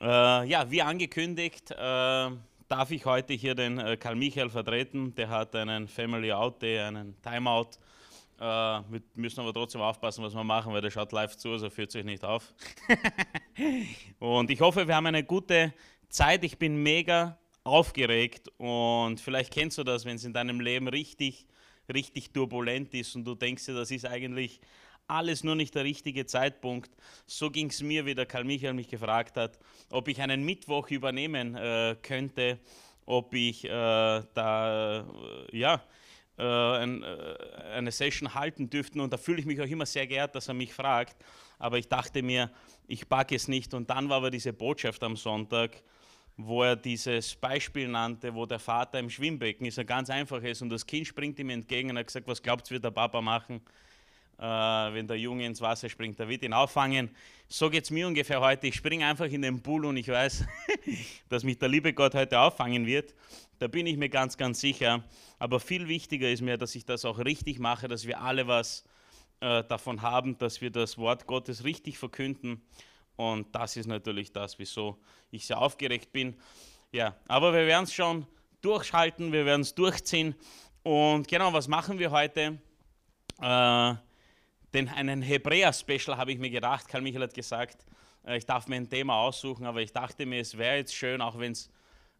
Äh, ja, wie angekündigt, äh, darf ich heute hier den äh, Karl Michael vertreten. Der hat einen Family Out Day, einen Timeout. Äh, wir müssen aber trotzdem aufpassen, was wir machen, weil der schaut live zu, also führt sich nicht auf. und ich hoffe, wir haben eine gute Zeit. Ich bin mega aufgeregt und vielleicht kennst du das, wenn es in deinem Leben richtig, richtig turbulent ist und du denkst dir, das ist eigentlich alles nur nicht der richtige Zeitpunkt. So ging es mir, wie der Karl Michael mich gefragt hat, ob ich einen Mittwoch übernehmen äh, könnte, ob ich äh, da, äh, ja, äh, ein, äh, eine Session halten dürfte. Und da fühle ich mich auch immer sehr geehrt, dass er mich fragt. Aber ich dachte mir, ich packe es nicht. Und dann war aber diese Botschaft am Sonntag, wo er dieses Beispiel nannte, wo der Vater im Schwimmbecken ist, ein ganz einfaches, und das Kind springt ihm entgegen und hat gesagt, was glaubt ihr, wird der Papa machen? Äh, wenn der Junge ins Wasser springt, der wird ihn auffangen. So geht es mir ungefähr heute. Ich springe einfach in den Pool und ich weiß, dass mich der liebe Gott heute auffangen wird. Da bin ich mir ganz, ganz sicher. Aber viel wichtiger ist mir, dass ich das auch richtig mache, dass wir alle was äh, davon haben, dass wir das Wort Gottes richtig verkünden. Und das ist natürlich das, wieso ich sehr aufgeregt bin. Ja, aber wir werden es schon durchschalten, wir werden es durchziehen. Und genau, was machen wir heute? Äh, denn einen Hebräer-Special habe ich mir gedacht. Karl Michael hat gesagt, äh, ich darf mir ein Thema aussuchen, aber ich dachte mir, es wäre jetzt schön, auch wenn es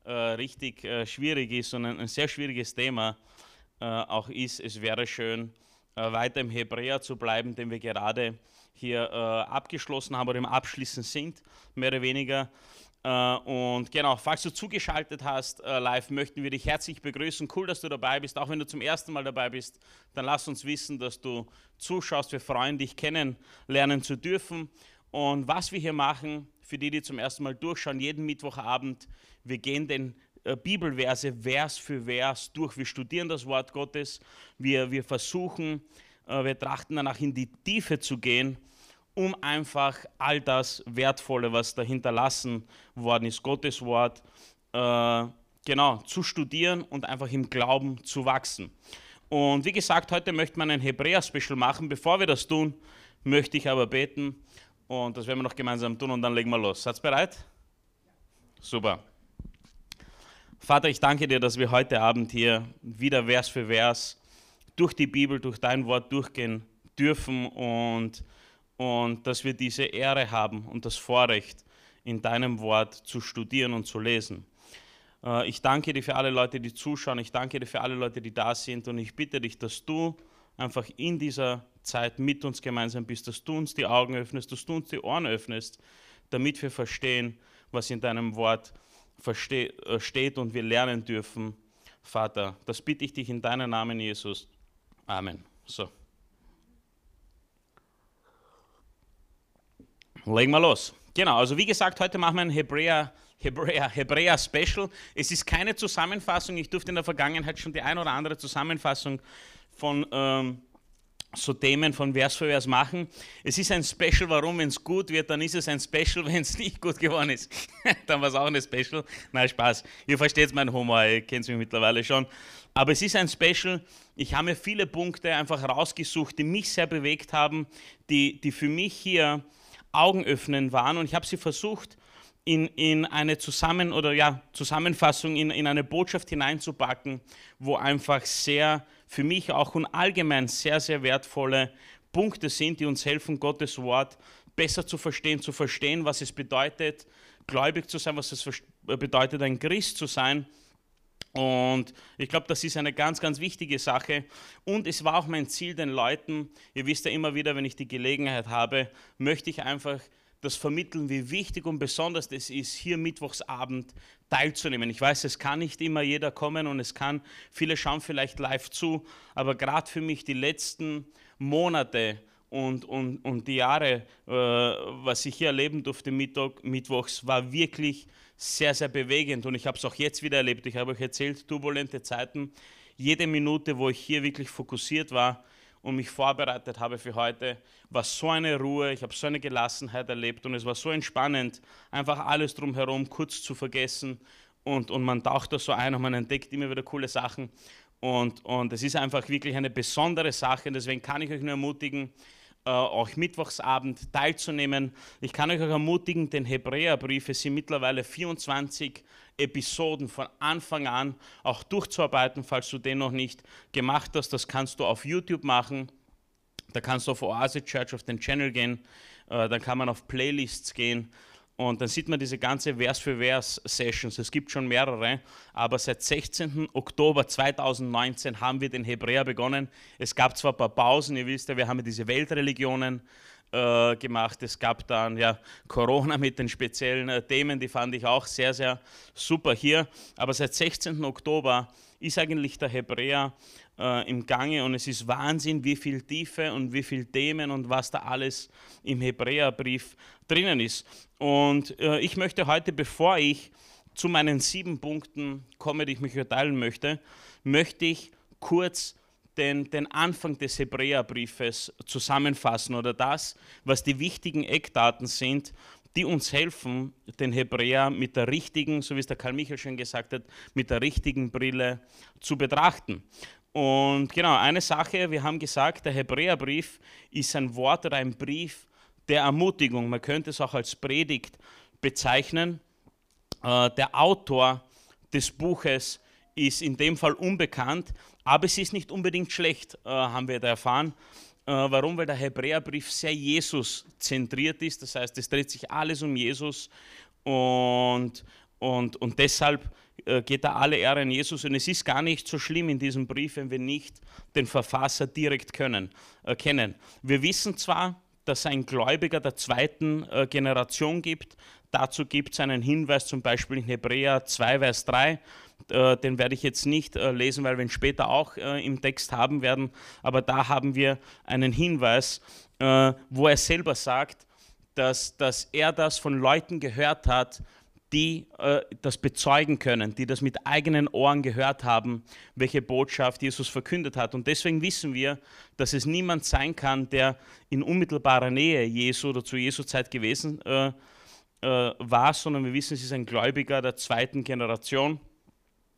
äh, richtig äh, schwierig ist und ein, ein sehr schwieriges Thema äh, auch ist, es wäre schön, äh, weiter im Hebräer zu bleiben, den wir gerade hier äh, abgeschlossen haben oder im Abschließen sind, mehr oder weniger. Äh, und genau, falls du zugeschaltet hast äh, live, möchten wir dich herzlich begrüßen. Cool, dass du dabei bist. Auch wenn du zum ersten Mal dabei bist, dann lass uns wissen, dass du zuschaust. Wir freuen dich, kennenlernen zu dürfen. Und was wir hier machen, für die, die zum ersten Mal durchschauen, jeden Mittwochabend, wir gehen den äh, Bibelverse Vers für Vers durch. Wir studieren das Wort Gottes. Wir, wir versuchen, wir trachten danach in die Tiefe zu gehen um einfach all das Wertvolle, was da hinterlassen worden ist, Gottes Wort, äh, genau, zu studieren und einfach im Glauben zu wachsen. Und wie gesagt, heute möchte man ein Hebräer-Special machen. Bevor wir das tun, möchte ich aber beten und das werden wir noch gemeinsam tun und dann legen wir los. Seid bereit? Super. Vater, ich danke dir, dass wir heute Abend hier wieder Vers für Vers durch die Bibel, durch dein Wort durchgehen dürfen und und dass wir diese Ehre haben und das Vorrecht, in deinem Wort zu studieren und zu lesen. Äh, ich danke dir für alle Leute, die zuschauen. Ich danke dir für alle Leute, die da sind. Und ich bitte dich, dass du einfach in dieser Zeit mit uns gemeinsam bist, dass du uns die Augen öffnest, dass du uns die Ohren öffnest, damit wir verstehen, was in deinem Wort äh, steht und wir lernen dürfen. Vater, das bitte ich dich in deinem Namen, Jesus. Amen. So. Legen wir los. Genau, also wie gesagt, heute machen wir ein Hebräer, Hebräer, Hebräer Special. Es ist keine Zusammenfassung. Ich durfte in der Vergangenheit schon die ein oder andere Zusammenfassung von ähm, so Themen von Vers für Vers machen. Es ist ein Special, warum, wenn es gut wird, dann ist es ein Special, wenn es nicht gut geworden ist. dann war es auch ein Special. Nein, Spaß. Ihr versteht meinen Humor, ihr kennt mich mittlerweile schon. Aber es ist ein Special. Ich habe mir viele Punkte einfach rausgesucht, die mich sehr bewegt haben, die, die für mich hier Augen öffnen waren. Und ich habe sie versucht, in, in eine Zusammen oder, ja, Zusammenfassung, in, in eine Botschaft hineinzupacken, wo einfach sehr, für mich auch und allgemein sehr, sehr wertvolle Punkte sind, die uns helfen, Gottes Wort besser zu verstehen, zu verstehen, was es bedeutet, gläubig zu sein, was es bedeutet, ein Christ zu sein und ich glaube, das ist eine ganz, ganz wichtige Sache. Und es war auch mein Ziel, den Leuten, ihr wisst ja immer wieder, wenn ich die Gelegenheit habe, möchte ich einfach das vermitteln, wie wichtig und besonders es ist, hier Mittwochsabend teilzunehmen. Ich weiß, es kann nicht immer jeder kommen und es kann, viele schauen vielleicht live zu, aber gerade für mich die letzten Monate und, und, und die Jahre, äh, was ich hier erleben durfte Mittwoch, Mittwochs, war wirklich sehr, sehr bewegend. Und ich habe es auch jetzt wieder erlebt. Ich habe euch erzählt, turbulente Zeiten. Jede Minute, wo ich hier wirklich fokussiert war und mich vorbereitet habe für heute, war so eine Ruhe, ich habe so eine Gelassenheit erlebt und es war so entspannend, einfach alles drumherum kurz zu vergessen. Und, und man taucht da so ein und man entdeckt immer wieder coole Sachen. Und, und es ist einfach wirklich eine besondere Sache. Und deswegen kann ich euch nur ermutigen, auch Mittwochsabend teilzunehmen. Ich kann euch auch ermutigen, den Hebräerbrief, es sind mittlerweile 24 Episoden von Anfang an auch durchzuarbeiten, falls du den noch nicht gemacht hast. Das kannst du auf YouTube machen. Da kannst du auf Oasis Church auf den Channel gehen. Äh, dann kann man auf Playlists gehen. Und dann sieht man diese ganze Vers für Vers Sessions. Es gibt schon mehrere, aber seit 16. Oktober 2019 haben wir den Hebräer begonnen. Es gab zwar ein paar Pausen, ihr wisst ja, wir haben diese Weltreligionen äh, gemacht. Es gab dann ja Corona mit den speziellen äh, Themen, die fand ich auch sehr, sehr super hier. Aber seit 16. Oktober ist eigentlich der Hebräer äh, im Gange und es ist Wahnsinn, wie viel Tiefe und wie viel Themen und was da alles im Hebräerbrief drinnen ist. Und äh, ich möchte heute, bevor ich zu meinen sieben Punkten komme, die ich mich teilen möchte, möchte ich kurz den, den Anfang des Hebräerbriefes zusammenfassen oder das, was die wichtigen Eckdaten sind, die uns helfen, den Hebräer mit der richtigen, so wie es der Karl Michael schon gesagt hat, mit der richtigen Brille zu betrachten. Und genau, eine Sache, wir haben gesagt, der Hebräerbrief ist ein Wort oder ein Brief der Ermutigung. Man könnte es auch als Predigt bezeichnen. Äh, der Autor des Buches ist in dem Fall unbekannt, aber es ist nicht unbedingt schlecht, äh, haben wir da erfahren. Äh, warum? Weil der Hebräerbrief sehr Jesus zentriert ist. Das heißt, es dreht sich alles um Jesus und, und, und deshalb geht da alle Ehre an Jesus. Und es ist gar nicht so schlimm in diesem Brief, wenn wir nicht den Verfasser direkt können, äh, kennen. Wir wissen zwar, dass es ein Gläubiger der zweiten äh, Generation gibt. Dazu gibt es einen Hinweis zum Beispiel in Hebräer 2, Vers 3. Äh, den werde ich jetzt nicht äh, lesen, weil wir ihn später auch äh, im Text haben werden. Aber da haben wir einen Hinweis, wo er selber sagt, dass, dass er das von Leuten gehört hat, die äh, das bezeugen können, die das mit eigenen Ohren gehört haben, welche Botschaft Jesus verkündet hat. Und deswegen wissen wir, dass es niemand sein kann, der in unmittelbarer Nähe Jesu oder zu Jesu Zeit gewesen äh, äh, war, sondern wir wissen, es ist ein Gläubiger der zweiten Generation.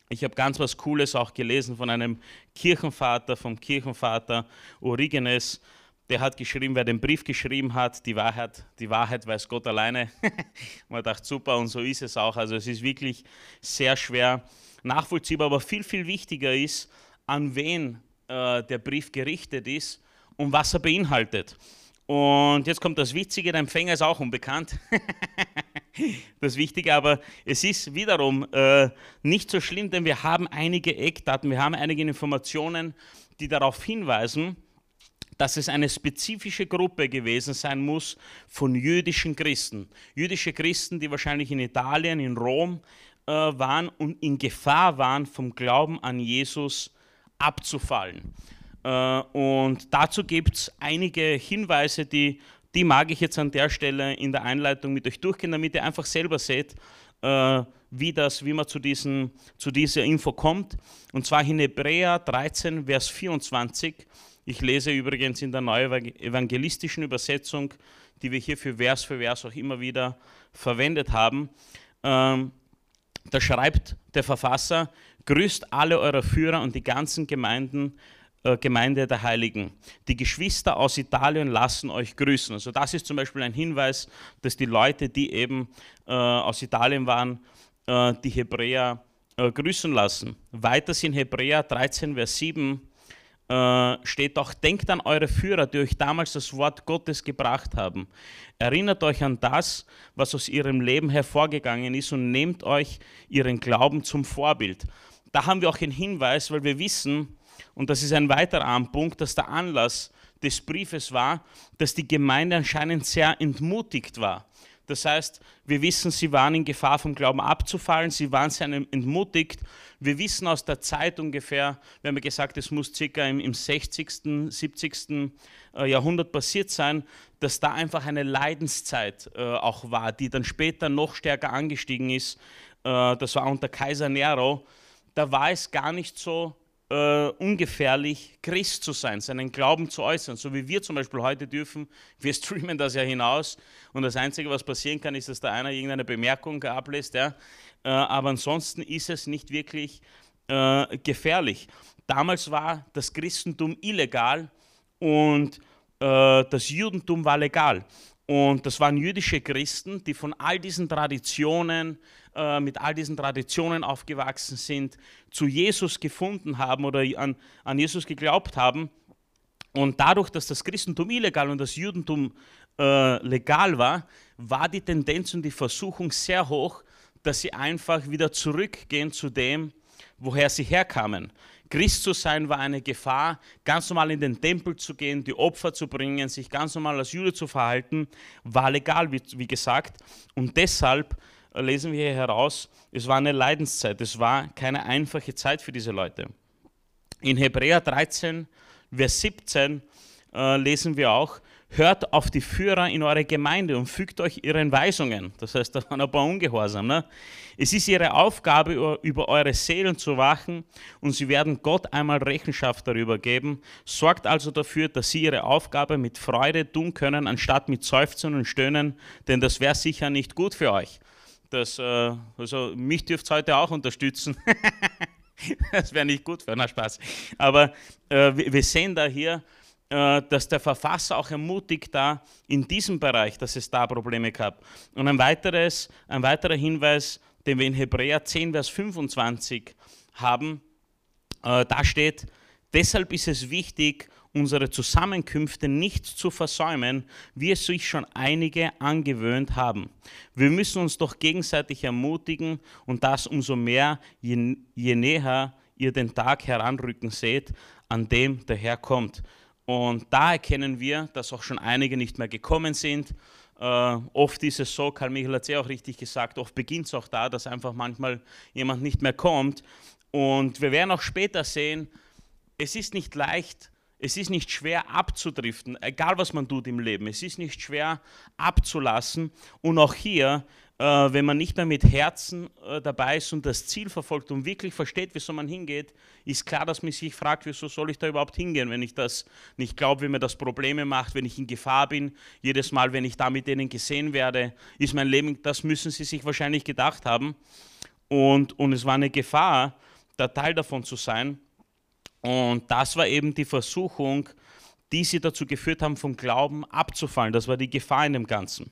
Ich habe ganz was Cooles auch gelesen von einem Kirchenvater, vom Kirchenvater Origenes. Der hat geschrieben, wer den Brief geschrieben hat, die Wahrheit, die Wahrheit weiß Gott alleine. Man dachte, super, und so ist es auch. Also es ist wirklich sehr schwer nachvollziehbar, aber viel, viel wichtiger ist, an wen äh, der Brief gerichtet ist und was er beinhaltet. Und jetzt kommt das Witzige, der Empfänger ist auch unbekannt. das Wichtige, aber es ist wiederum äh, nicht so schlimm, denn wir haben einige Eckdaten, wir haben einige Informationen, die darauf hinweisen, dass es eine spezifische Gruppe gewesen sein muss von jüdischen Christen. Jüdische Christen, die wahrscheinlich in Italien, in Rom äh, waren und in Gefahr waren, vom Glauben an Jesus abzufallen. Äh, und dazu gibt es einige Hinweise, die die mag ich jetzt an der Stelle in der Einleitung mit euch durchgehen, damit ihr einfach selber seht, äh, wie, das, wie man zu, diesen, zu dieser Info kommt. Und zwar in Hebräer 13, Vers 24. Ich lese übrigens in der neuen evangelistischen Übersetzung, die wir hier für Vers für Vers auch immer wieder verwendet haben. Ähm, da schreibt der Verfasser, grüßt alle eure Führer und die ganzen Gemeinden äh, Gemeinde der Heiligen. Die Geschwister aus Italien lassen euch grüßen. Also das ist zum Beispiel ein Hinweis, dass die Leute, die eben äh, aus Italien waren, äh, die Hebräer äh, grüßen lassen. Weiter in Hebräer 13, Vers 7 äh, steht auch, denkt an eure Führer, die euch damals das Wort Gottes gebracht haben. Erinnert euch an das, was aus ihrem Leben hervorgegangen ist und nehmt euch ihren Glauben zum Vorbild. Da haben wir auch einen Hinweis, weil wir wissen, und das ist ein weiterer Punkt, dass der Anlass des Briefes war, dass die Gemeinde anscheinend sehr entmutigt war. Das heißt, wir wissen, sie waren in Gefahr, vom Glauben abzufallen, sie waren sehr entmutigt. Wir wissen aus der Zeit ungefähr, wir haben gesagt, es muss circa im, im 60., 70. Äh, Jahrhundert passiert sein, dass da einfach eine Leidenszeit äh, auch war, die dann später noch stärker angestiegen ist. Äh, das war unter Kaiser Nero. Da war es gar nicht so äh, ungefährlich, Christ zu sein, seinen Glauben zu äußern. So wie wir zum Beispiel heute dürfen, wir streamen das ja hinaus und das Einzige, was passieren kann, ist, dass da einer irgendeine Bemerkung ablässt. Ja? Äh, aber ansonsten ist es nicht wirklich äh, gefährlich. Damals war das Christentum illegal und äh, das Judentum war legal. Und das waren jüdische Christen, die von all diesen Traditionen, äh, mit all diesen Traditionen aufgewachsen sind, zu Jesus gefunden haben oder an, an Jesus geglaubt haben. Und dadurch, dass das Christentum illegal und das Judentum äh, legal war, war die Tendenz und die Versuchung sehr hoch, dass sie einfach wieder zurückgehen zu dem, woher sie herkamen. Christ zu sein war eine Gefahr, ganz normal in den Tempel zu gehen, die Opfer zu bringen, sich ganz normal als Jude zu verhalten, war legal, wie, wie gesagt. Und deshalb lesen wir hier heraus, es war eine Leidenszeit, es war keine einfache Zeit für diese Leute. In Hebräer 13, Vers 17 äh, lesen wir auch, hört auf die Führer in eure Gemeinde und fügt euch ihren Weisungen. Das heißt, da waren ein paar ungehorsam. Ne? Es ist ihre Aufgabe, über eure Seelen zu wachen und sie werden Gott einmal Rechenschaft darüber geben. Sorgt also dafür, dass sie ihre Aufgabe mit Freude tun können, anstatt mit Seufzen und Stöhnen, denn das wäre sicher nicht gut für euch. Das, äh, also mich dürft heute auch unterstützen. das wäre nicht gut für, na Spaß. Aber äh, wir sehen da hier, äh, dass der Verfasser auch ermutigt da in diesem Bereich, dass es da Probleme gab. Und ein, weiteres, ein weiterer Hinweis, den wir in Hebräer 10, Vers 25 haben, äh, da steht, deshalb ist es wichtig, unsere Zusammenkünfte nicht zu versäumen, wie es sich schon einige angewöhnt haben. Wir müssen uns doch gegenseitig ermutigen und das umso mehr, je, je näher ihr den Tag heranrücken seht, an dem der Herr kommt. Und da erkennen wir, dass auch schon einige nicht mehr gekommen sind. Äh, oft ist es so, Karl Michael hat es ja auch richtig gesagt, oft beginnt es auch da, dass einfach manchmal jemand nicht mehr kommt. Und wir werden auch später sehen, es ist nicht leicht, es ist nicht schwer abzudriften, egal was man tut im Leben. Es ist nicht schwer abzulassen. Und auch hier äh, wenn man nicht mehr mit Herzen äh, dabei ist und das Ziel verfolgt und wirklich versteht, wieso man hingeht, ist klar, dass man sich fragt, wieso soll ich da überhaupt hingehen, wenn ich das nicht glaube, wie mir das Probleme macht, wenn ich in Gefahr bin, jedes Mal, wenn ich da mit denen gesehen werde, ist mein Leben, das müssen sie sich wahrscheinlich gedacht haben. Und, und es war eine Gefahr, da Teil davon zu sein. Und das war eben die Versuchung, die sie dazu geführt haben, vom Glauben abzufallen. Das war die Gefahr in dem Ganzen.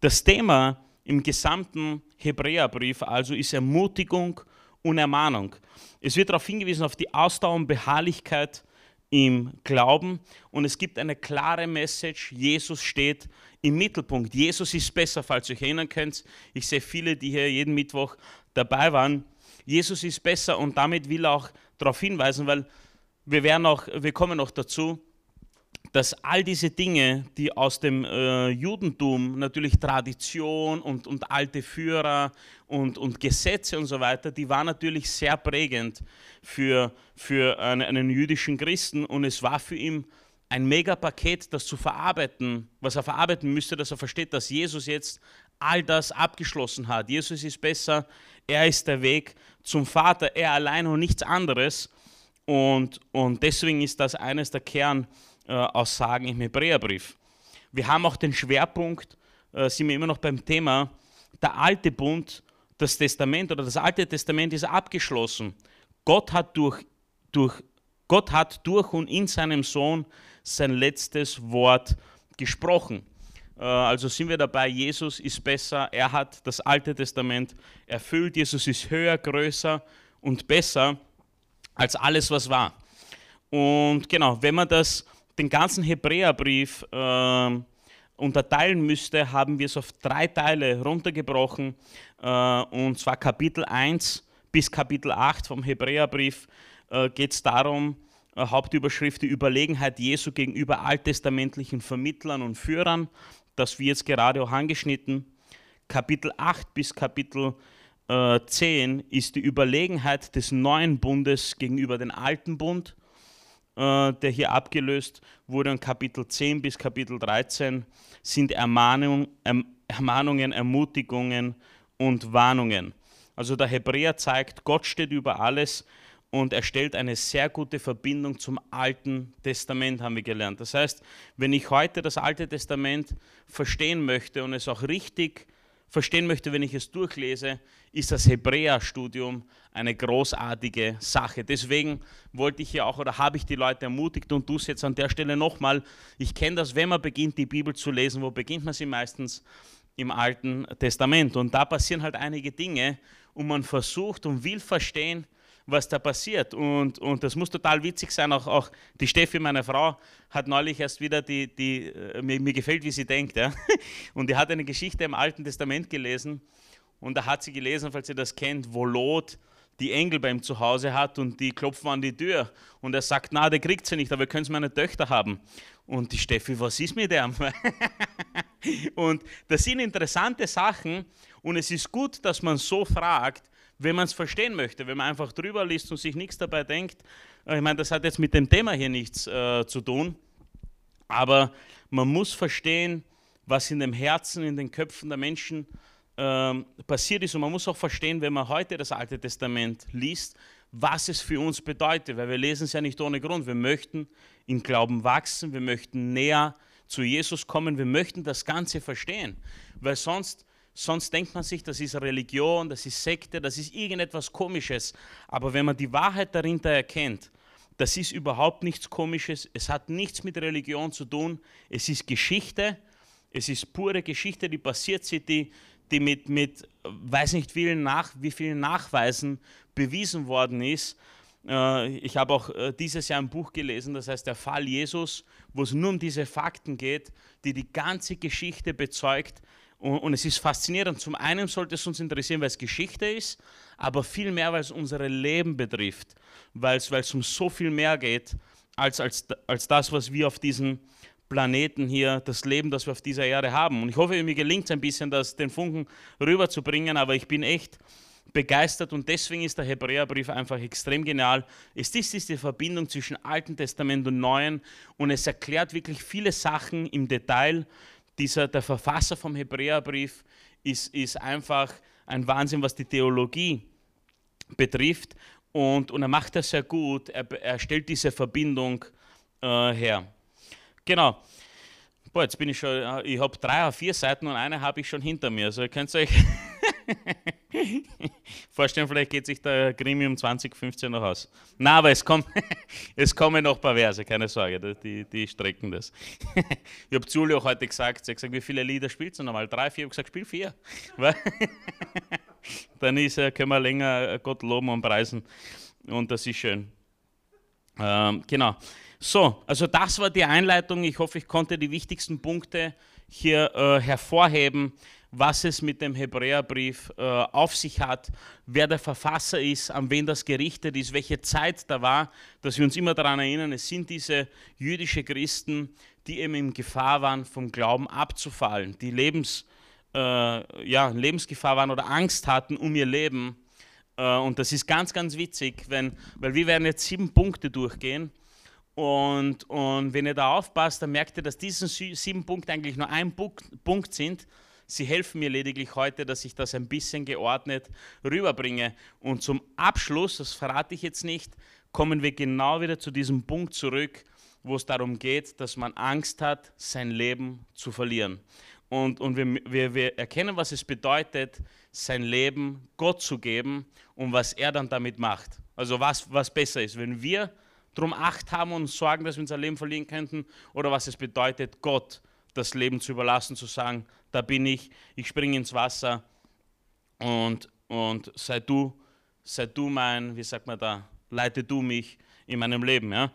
Das Thema im gesamten Hebräerbrief also ist Ermutigung und Ermahnung. Es wird darauf hingewiesen, auf die Ausdauer und Beharrlichkeit im Glauben und es gibt eine klare Message, Jesus steht im Mittelpunkt. Jesus ist besser, falls ihr euch erinnern könnt. Ich sehe viele, die hier jeden Mittwoch dabei waren. Jesus ist besser und damit will er auch darauf hinweisen, weil wir, werden auch, wir kommen noch dazu, dass all diese Dinge, die aus dem äh, Judentum, natürlich Tradition und, und alte Führer und, und Gesetze und so weiter, die waren natürlich sehr prägend für, für einen, einen jüdischen Christen und es war für ihn ein Megapaket, das zu verarbeiten, was er verarbeiten müsste, dass er versteht, dass Jesus jetzt all das abgeschlossen hat. Jesus ist besser, er ist der Weg zum Vater, er allein und nichts anderes. Und, und deswegen ist das eines der Kern, äh, Aussagen im Hebräerbrief. Wir haben auch den Schwerpunkt, äh, sind wir immer noch beim Thema, der alte Bund, das Testament oder das alte Testament ist abgeschlossen. Gott hat durch, durch, Gott hat durch und in seinem Sohn sein letztes Wort gesprochen. Äh, also sind wir dabei, Jesus ist besser, er hat das Alte Testament erfüllt, Jesus ist höher, größer und besser als alles, was war. Und genau, wenn man das den ganzen Hebräerbrief äh, unterteilen müsste, haben wir es auf drei Teile runtergebrochen. Äh, und zwar Kapitel 1 bis Kapitel 8 vom Hebräerbrief äh, geht es darum, Hauptüberschrift, die Überlegenheit Jesu gegenüber alttestamentlichen Vermittlern und Führern. Das wir jetzt gerade auch angeschnitten. Kapitel 8 bis Kapitel 10 äh, ist die Überlegenheit des neuen Bundes gegenüber dem alten Bund. Äh, der hier abgelöst wurde in Kapitel 10 bis Kapitel 13, sind Ermahnung, Ermahnungen, Ermutigungen und Warnungen. Also der Hebräer zeigt, Gott steht über alles und er stellt eine sehr gute Verbindung zum Alten Testament, haben wir gelernt. Das heißt, wenn ich heute das Alte Testament verstehen möchte und es auch richtig verstehen möchte, wenn ich es durchlese, ist das Hebräerstudium eine großartige Sache. Deswegen wollte ich ja auch oder habe ich die Leute ermutigt und du es jetzt an der Stelle nochmal. Ich kenne das, wenn man beginnt, die Bibel zu lesen, wo beginnt man sie meistens? Im Alten Testament. Und da passieren halt einige Dinge und man versucht und will verstehen, was da passiert. Und, und das muss total witzig sein. Auch, auch die Steffi, meine Frau, hat neulich erst wieder die, die äh, mir, mir gefällt, wie sie denkt. Ja? Und die hat eine Geschichte im Alten Testament gelesen. Und da hat sie gelesen, falls ihr das kennt, wo Lot die Engel bei ihm zu Hause hat und die klopfen an die Tür. Und er sagt, na, der kriegt sie nicht, aber können es meine Töchter haben. Und die Steffi, was ist mit dem? und das sind interessante Sachen und es ist gut, dass man so fragt, wenn man es verstehen möchte, wenn man einfach drüber liest und sich nichts dabei denkt. Äh, ich meine, das hat jetzt mit dem Thema hier nichts äh, zu tun, aber man muss verstehen, was in dem Herzen, in den Köpfen der Menschen äh, passiert ist. Und man muss auch verstehen, wenn man heute das Alte Testament liest, was es für uns bedeutet, weil wir lesen es ja nicht ohne Grund. Wir möchten im Glauben wachsen, wir möchten näher zu Jesus kommen, wir möchten das Ganze verstehen, weil sonst Sonst denkt man sich, das ist Religion, das ist Sekte, das ist irgendetwas Komisches. Aber wenn man die Wahrheit dahinter erkennt, das ist überhaupt nichts Komisches, es hat nichts mit Religion zu tun, es ist Geschichte, es ist pure Geschichte, die passiert sind, die, die mit, mit weiß nicht vielen nach, wie vielen Nachweisen bewiesen worden ist. Äh, ich habe auch äh, dieses Jahr ein Buch gelesen, das heißt Der Fall Jesus, wo es nur um diese Fakten geht, die die ganze Geschichte bezeugt, und, und, es ist faszinierend. Zum einen sollte es uns interessieren, weil es Geschichte ist, aber viel mehr, weil es unser Leben betrifft, weil es, um so viel mehr geht, als, als, als das, was wir auf diesem Planeten hier, das Leben, das wir auf dieser Erde haben. Und ich hoffe, mir gelingt es ein bisschen, das, den Funken rüberzubringen, aber ich bin echt begeistert und deswegen ist der Hebräerbrief einfach extrem genial. Es ist diese Verbindung zwischen Alten Testament und Neuen und es erklärt wirklich viele Sachen im Detail dieser, der Verfasser vom Hebräerbrief ist, ist einfach ein Wahnsinn, was die Theologie betrifft. Und, und er macht das sehr gut. Er, er stellt diese Verbindung äh, her. Genau. Boah, jetzt bin ich schon, ich habe drei oder vier Seiten und eine habe ich schon hinter mir. Also ihr könnt euch vorstellen, vielleicht geht sich der Gremium 2015 noch aus. Na, aber es, kommt, es kommen noch ein paar Verse, keine Sorge, die, die strecken das. ich habe Julio heute gesagt, sie gesagt, wie viele Lieder spielst du nochmal? Drei, vier? Ich habe gesagt, spiel vier. Dann ist, können wir länger Gott loben und preisen und das ist schön. Ähm, genau. So, also das war die Einleitung. Ich hoffe, ich konnte die wichtigsten Punkte hier äh, hervorheben was es mit dem Hebräerbrief äh, auf sich hat, wer der Verfasser ist, an wen das gerichtet ist, welche Zeit da war, dass wir uns immer daran erinnern, es sind diese jüdische Christen, die eben in Gefahr waren, vom Glauben abzufallen, die Lebens, äh, ja, Lebensgefahr waren oder Angst hatten um ihr Leben. Äh, und das ist ganz, ganz witzig, wenn, weil wir werden jetzt sieben Punkte durchgehen. Und, und wenn ihr da aufpasst, dann merkt ihr, dass diese sieben Punkte eigentlich nur ein Punkt sind, Sie helfen mir lediglich heute, dass ich das ein bisschen geordnet rüberbringe. Und zum Abschluss, das verrate ich jetzt nicht, kommen wir genau wieder zu diesem Punkt zurück, wo es darum geht, dass man Angst hat, sein Leben zu verlieren. Und, und wir, wir, wir erkennen, was es bedeutet, sein Leben Gott zu geben und was er dann damit macht. Also was, was besser ist, wenn wir darum Acht haben und sorgen, dass wir unser Leben verlieren könnten, oder was es bedeutet, Gott das Leben zu überlassen, zu sagen, da bin ich, ich springe ins Wasser und, und sei du, sei du mein, wie sagt man da, leite du mich in meinem Leben. Ja?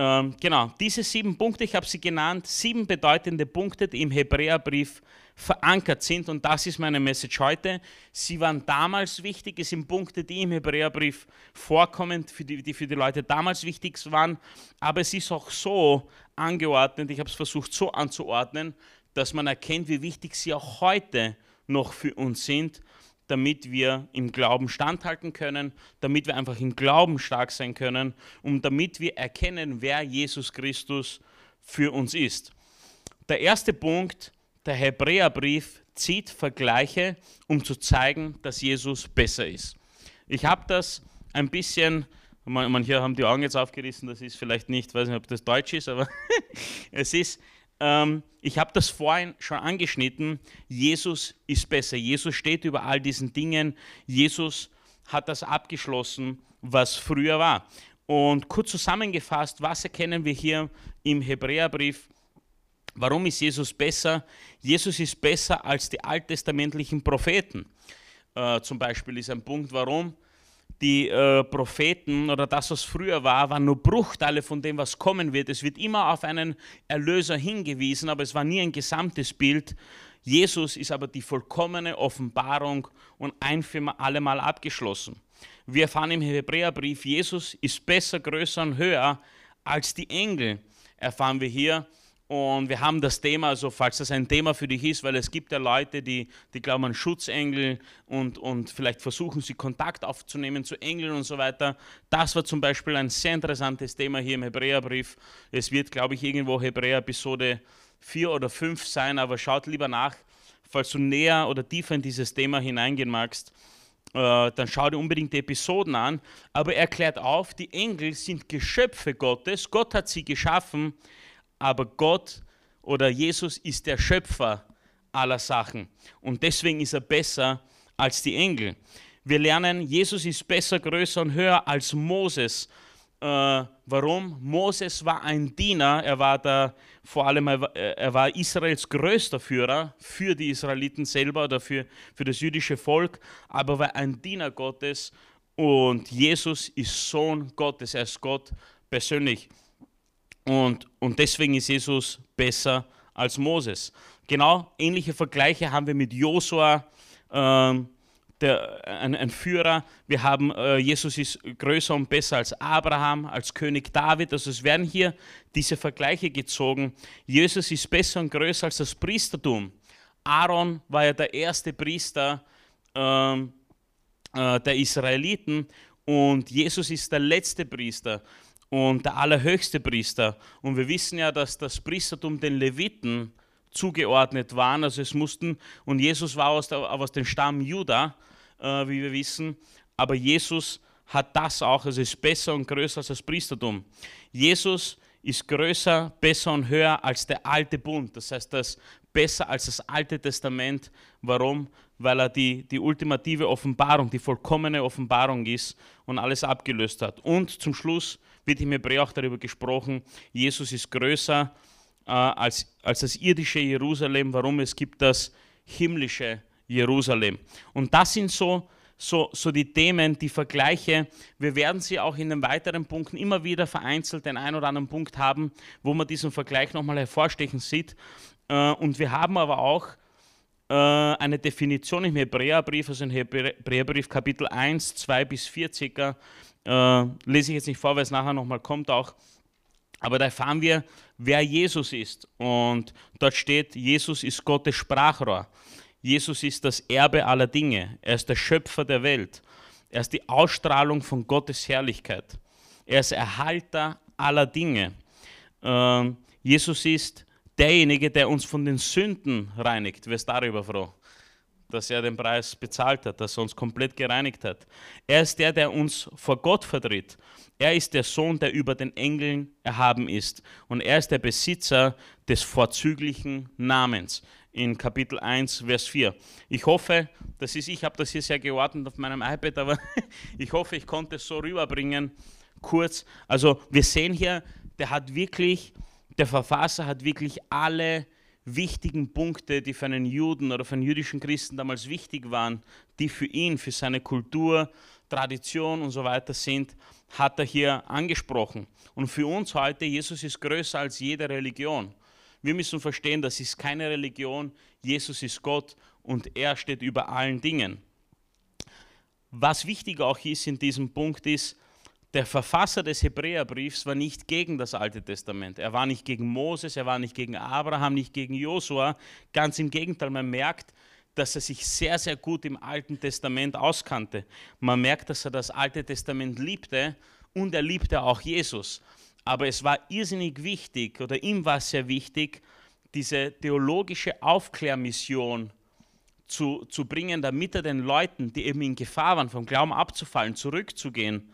Ähm, genau, diese sieben Punkte, ich habe sie genannt, sieben bedeutende Punkte, die im Hebräerbrief verankert sind und das ist meine Message heute. Sie waren damals wichtig, es sind Punkte, die im Hebräerbrief vorkommen, für die, die für die Leute damals wichtig waren, aber es ist auch so angeordnet, ich habe es versucht so anzuordnen, dass man erkennt, wie wichtig sie auch heute noch für uns sind, damit wir im Glauben standhalten können, damit wir einfach im Glauben stark sein können und damit wir erkennen, wer Jesus Christus für uns ist. Der erste Punkt, der Hebräerbrief zieht Vergleiche, um zu zeigen, dass Jesus besser ist. Ich habe das ein bisschen, man, hier haben die Augen jetzt aufgerissen, das ist vielleicht nicht, weiß nicht, ob das Deutsch ist, aber es ist ähm, ich habe das vorhin schon angeschnitten, Jesus ist besser. Jesus steht über all diesen Dingen. Jesus hat das abgeschlossen, was früher war. Und kurz zusammengefasst, was erkennen wir hier im Hebräerbrief? Warum ist Jesus besser? Jesus ist besser als die alttestamentlichen Propheten. Äh, zum Beispiel ist ein Punkt, warum die äh, Propheten oder das, was früher war, waren nur Bruchteile von dem, was kommen wird. Es wird immer auf einen Erlöser hingewiesen, aber es war nie ein gesamtes Bild. Jesus ist aber die vollkommene Offenbarung und ein für alle Mal abgeschlossen. Wir erfahren im Hebräerbrief, Jesus ist besser, größer und höher als die Engel, erfahren wir hier. Und wir haben das Thema, also falls das ein Thema für dich ist, weil es gibt ja Leute, die, die glauben an Schutzengel und, und vielleicht versuchen sie Kontakt aufzunehmen zu Engeln und so weiter. Das war zum Beispiel ein sehr interessantes Thema hier im Hebräerbrief. Es wird, glaube ich, irgendwo Hebräer Episode 4 oder 5 sein, aber schaut lieber nach, falls du näher oder tiefer in dieses Thema hineingehen magst. Äh, dann schau dir unbedingt die Episoden an. Aber er klärt auf, die Engel sind Geschöpfe Gottes. Gott hat sie geschaffen aber Gott oder Jesus ist der Schöpfer aller Sachen. Und deswegen ist er besser als die Engel. Wir lernen, Jesus ist besser, größer und höher als Moses. Äh, warum? Moses war ein Diener, er war da, vor allem er war Israels größter Führer für die Israeliten selber oder für, für das jüdische Volk, aber war ein Diener Gottes und Jesus ist Sohn Gottes, er ist Gott persönlich. Und, und deswegen ist Jesus besser als Moses. Genau ähnliche Vergleiche haben wir mit Josua, ähm, der, ein, ein, Führer. Wir haben, äh, Jesus ist größer und besser als Abraham, als König David. Also es werden hier diese Vergleiche gezogen. Jesus ist besser und größer als das Priestertum. Aaron war ja der erste Priester ähm, äh, der Israeliten und Jesus ist der letzte Priester und der allerhöchste Priester. Und wir wissen ja, dass das Priestertum den Leviten zugeordnet war. Also es mussten, und Jesus war aus, der, aus dem Stamm Juda, äh, wie wir wissen, aber Jesus hat das auch, also ist besser und größer als das Priestertum. Jesus ist größer, besser und höher als der alte Bund. Das heißt, das besser als das alte Testament. Warum? Weil er die, die ultimative Offenbarung, die vollkommene Offenbarung ist und alles abgelöst hat. Und zum Schluss wird im Hebräer auch darüber gesprochen, Jesus ist größer äh, als, als das irdische Jerusalem. Warum? Es gibt das himmlische Jerusalem. Und das sind so, so, so die Themen, die Vergleiche. Wir werden sie auch in den weiteren Punkten immer wieder vereinzelt den einen oder anderen Punkt haben, wo man diesen Vergleich nochmal hervorstechen sieht. Äh, und wir haben aber auch äh, eine Definition im Hebräerbrief, also im Hebräerbrief Kapitel 1, 2 bis 4 circa, äh, lese ich jetzt nicht vor, weil es nachher nochmal kommt auch. Aber da erfahren wir, wer Jesus ist. Und dort steht, Jesus ist Gottes Sprachrohr. Jesus ist das Erbe aller Dinge. Er ist der Schöpfer der Welt. Er ist die Ausstrahlung von Gottes Herrlichkeit. Er ist Erhalter aller Dinge. Äh, Jesus ist derjenige, der uns von den Sünden reinigt. Wer ist darüber froh? Dass er den Preis bezahlt hat, dass er uns komplett gereinigt hat. Er ist der, der uns vor Gott vertritt. Er ist der Sohn, der über den Engeln erhaben ist. Und er ist der Besitzer des vorzüglichen Namens. In Kapitel 1, Vers 4. Ich hoffe, das ist, ich habe das hier sehr geordnet auf meinem iPad, aber ich hoffe, ich konnte es so rüberbringen, kurz. Also wir sehen hier, der hat wirklich, der Verfasser hat wirklich alle wichtigen Punkte, die für einen Juden oder für einen jüdischen Christen damals wichtig waren, die für ihn, für seine Kultur, Tradition und so weiter sind, hat er hier angesprochen. Und für uns heute, Jesus ist größer als jede Religion. Wir müssen verstehen, das ist keine Religion, Jesus ist Gott und er steht über allen Dingen. Was wichtig auch ist in diesem Punkt ist, der Verfasser des Hebräerbriefs war nicht gegen das Alte Testament. Er war nicht gegen Moses, er war nicht gegen Abraham, nicht gegen Josua. Ganz im Gegenteil, man merkt, dass er sich sehr, sehr gut im Alten Testament auskannte. Man merkt, dass er das Alte Testament liebte und er liebte auch Jesus. Aber es war irrsinnig wichtig oder ihm war es sehr wichtig, diese theologische Aufklärmission zu, zu bringen, damit er den Leuten, die eben in Gefahr waren, vom Glauben abzufallen, zurückzugehen,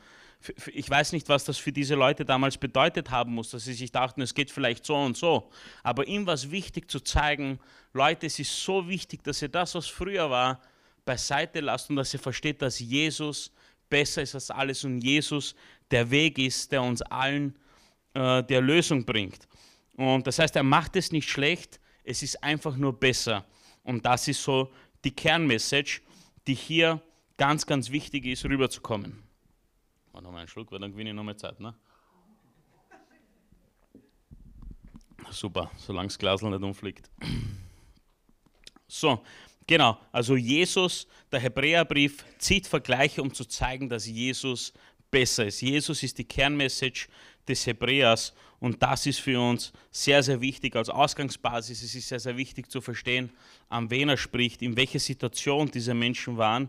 ich weiß nicht, was das für diese Leute damals bedeutet haben muss, dass sie sich dachten, es geht vielleicht so und so. Aber ihm war es wichtig zu zeigen, Leute, es ist so wichtig, dass ihr das, was früher war, beiseite lasst und dass ihr versteht, dass Jesus besser ist als alles und Jesus der Weg ist, der uns allen äh, der Lösung bringt. Und das heißt, er macht es nicht schlecht, es ist einfach nur besser. Und das ist so die Kernmessage, die hier ganz, ganz wichtig ist, rüberzukommen. Mal noch mal einen Schluck, weil dann gewinne ich noch mehr Zeit. Ne? Super, solange das Glas nicht umfliegt. So, genau. Also Jesus, der Hebräerbrief, zieht Vergleiche, um zu zeigen, dass Jesus besser ist. Jesus ist die Kernmessage des Hebräers und das ist für uns sehr, sehr wichtig als Ausgangsbasis. Es ist sehr, sehr wichtig zu verstehen, an wen er spricht, in welcher Situation diese Menschen waren.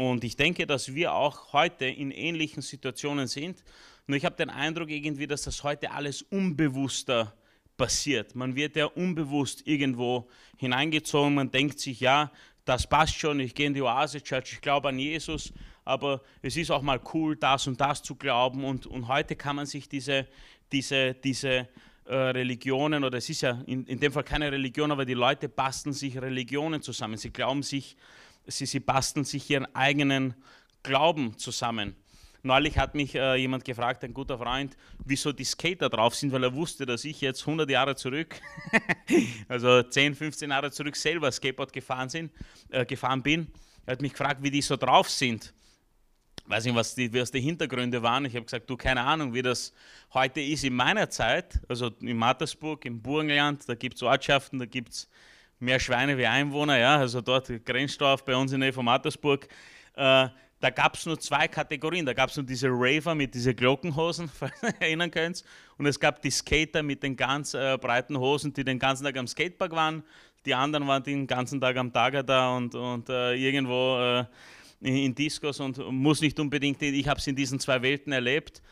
Und ich denke, dass wir auch heute in ähnlichen Situationen sind. Nur ich habe den Eindruck irgendwie, dass das heute alles unbewusster passiert. Man wird ja unbewusst irgendwo hineingezogen. Man denkt sich, ja, das passt schon, ich gehe in die Oase Church, ich glaube an Jesus, aber es ist auch mal cool, das und das zu glauben. Und, und heute kann man sich diese, diese, diese äh, Religionen, oder es ist ja in, in dem Fall keine Religion, aber die Leute basteln sich Religionen zusammen. Sie glauben sich, sie, sie basteln sich ihren eigenen Glauben zusammen. Neulich hat mich äh, jemand gefragt, ein guter Freund, wieso die Skater drauf sind, weil er wusste, dass ich jetzt 100 Jahre zurück, also 10, 15 Jahre zurück selber Skateboard gefahren, sind, äh, gefahren bin. Er hat mich gefragt, wie die so drauf sind. Weiß nicht, was die, was die Hintergründe waren. Ich habe gesagt, du, keine Ahnung, wie das heute ist in meiner Zeit, also in Mattersburg, im Burgenland, da gibt es Ortschaften, da gibt es mehr Schweine wie Einwohner, ja, also dort Grenzdorf bei uns in der Mattersburg. Äh, da gab es nur zwei Kategorien. Da gab es nur diese Raver mit diesen Glockenhosen, falls ihr erinnern könnt. Und es gab die Skater mit den ganz äh, breiten Hosen, die den ganzen Tag am Skatepark waren. Die anderen waren den ganzen Tag am Tager da und, und äh, irgendwo äh, in, in Discos und muss nicht unbedingt, ich habe es in diesen zwei Welten erlebt.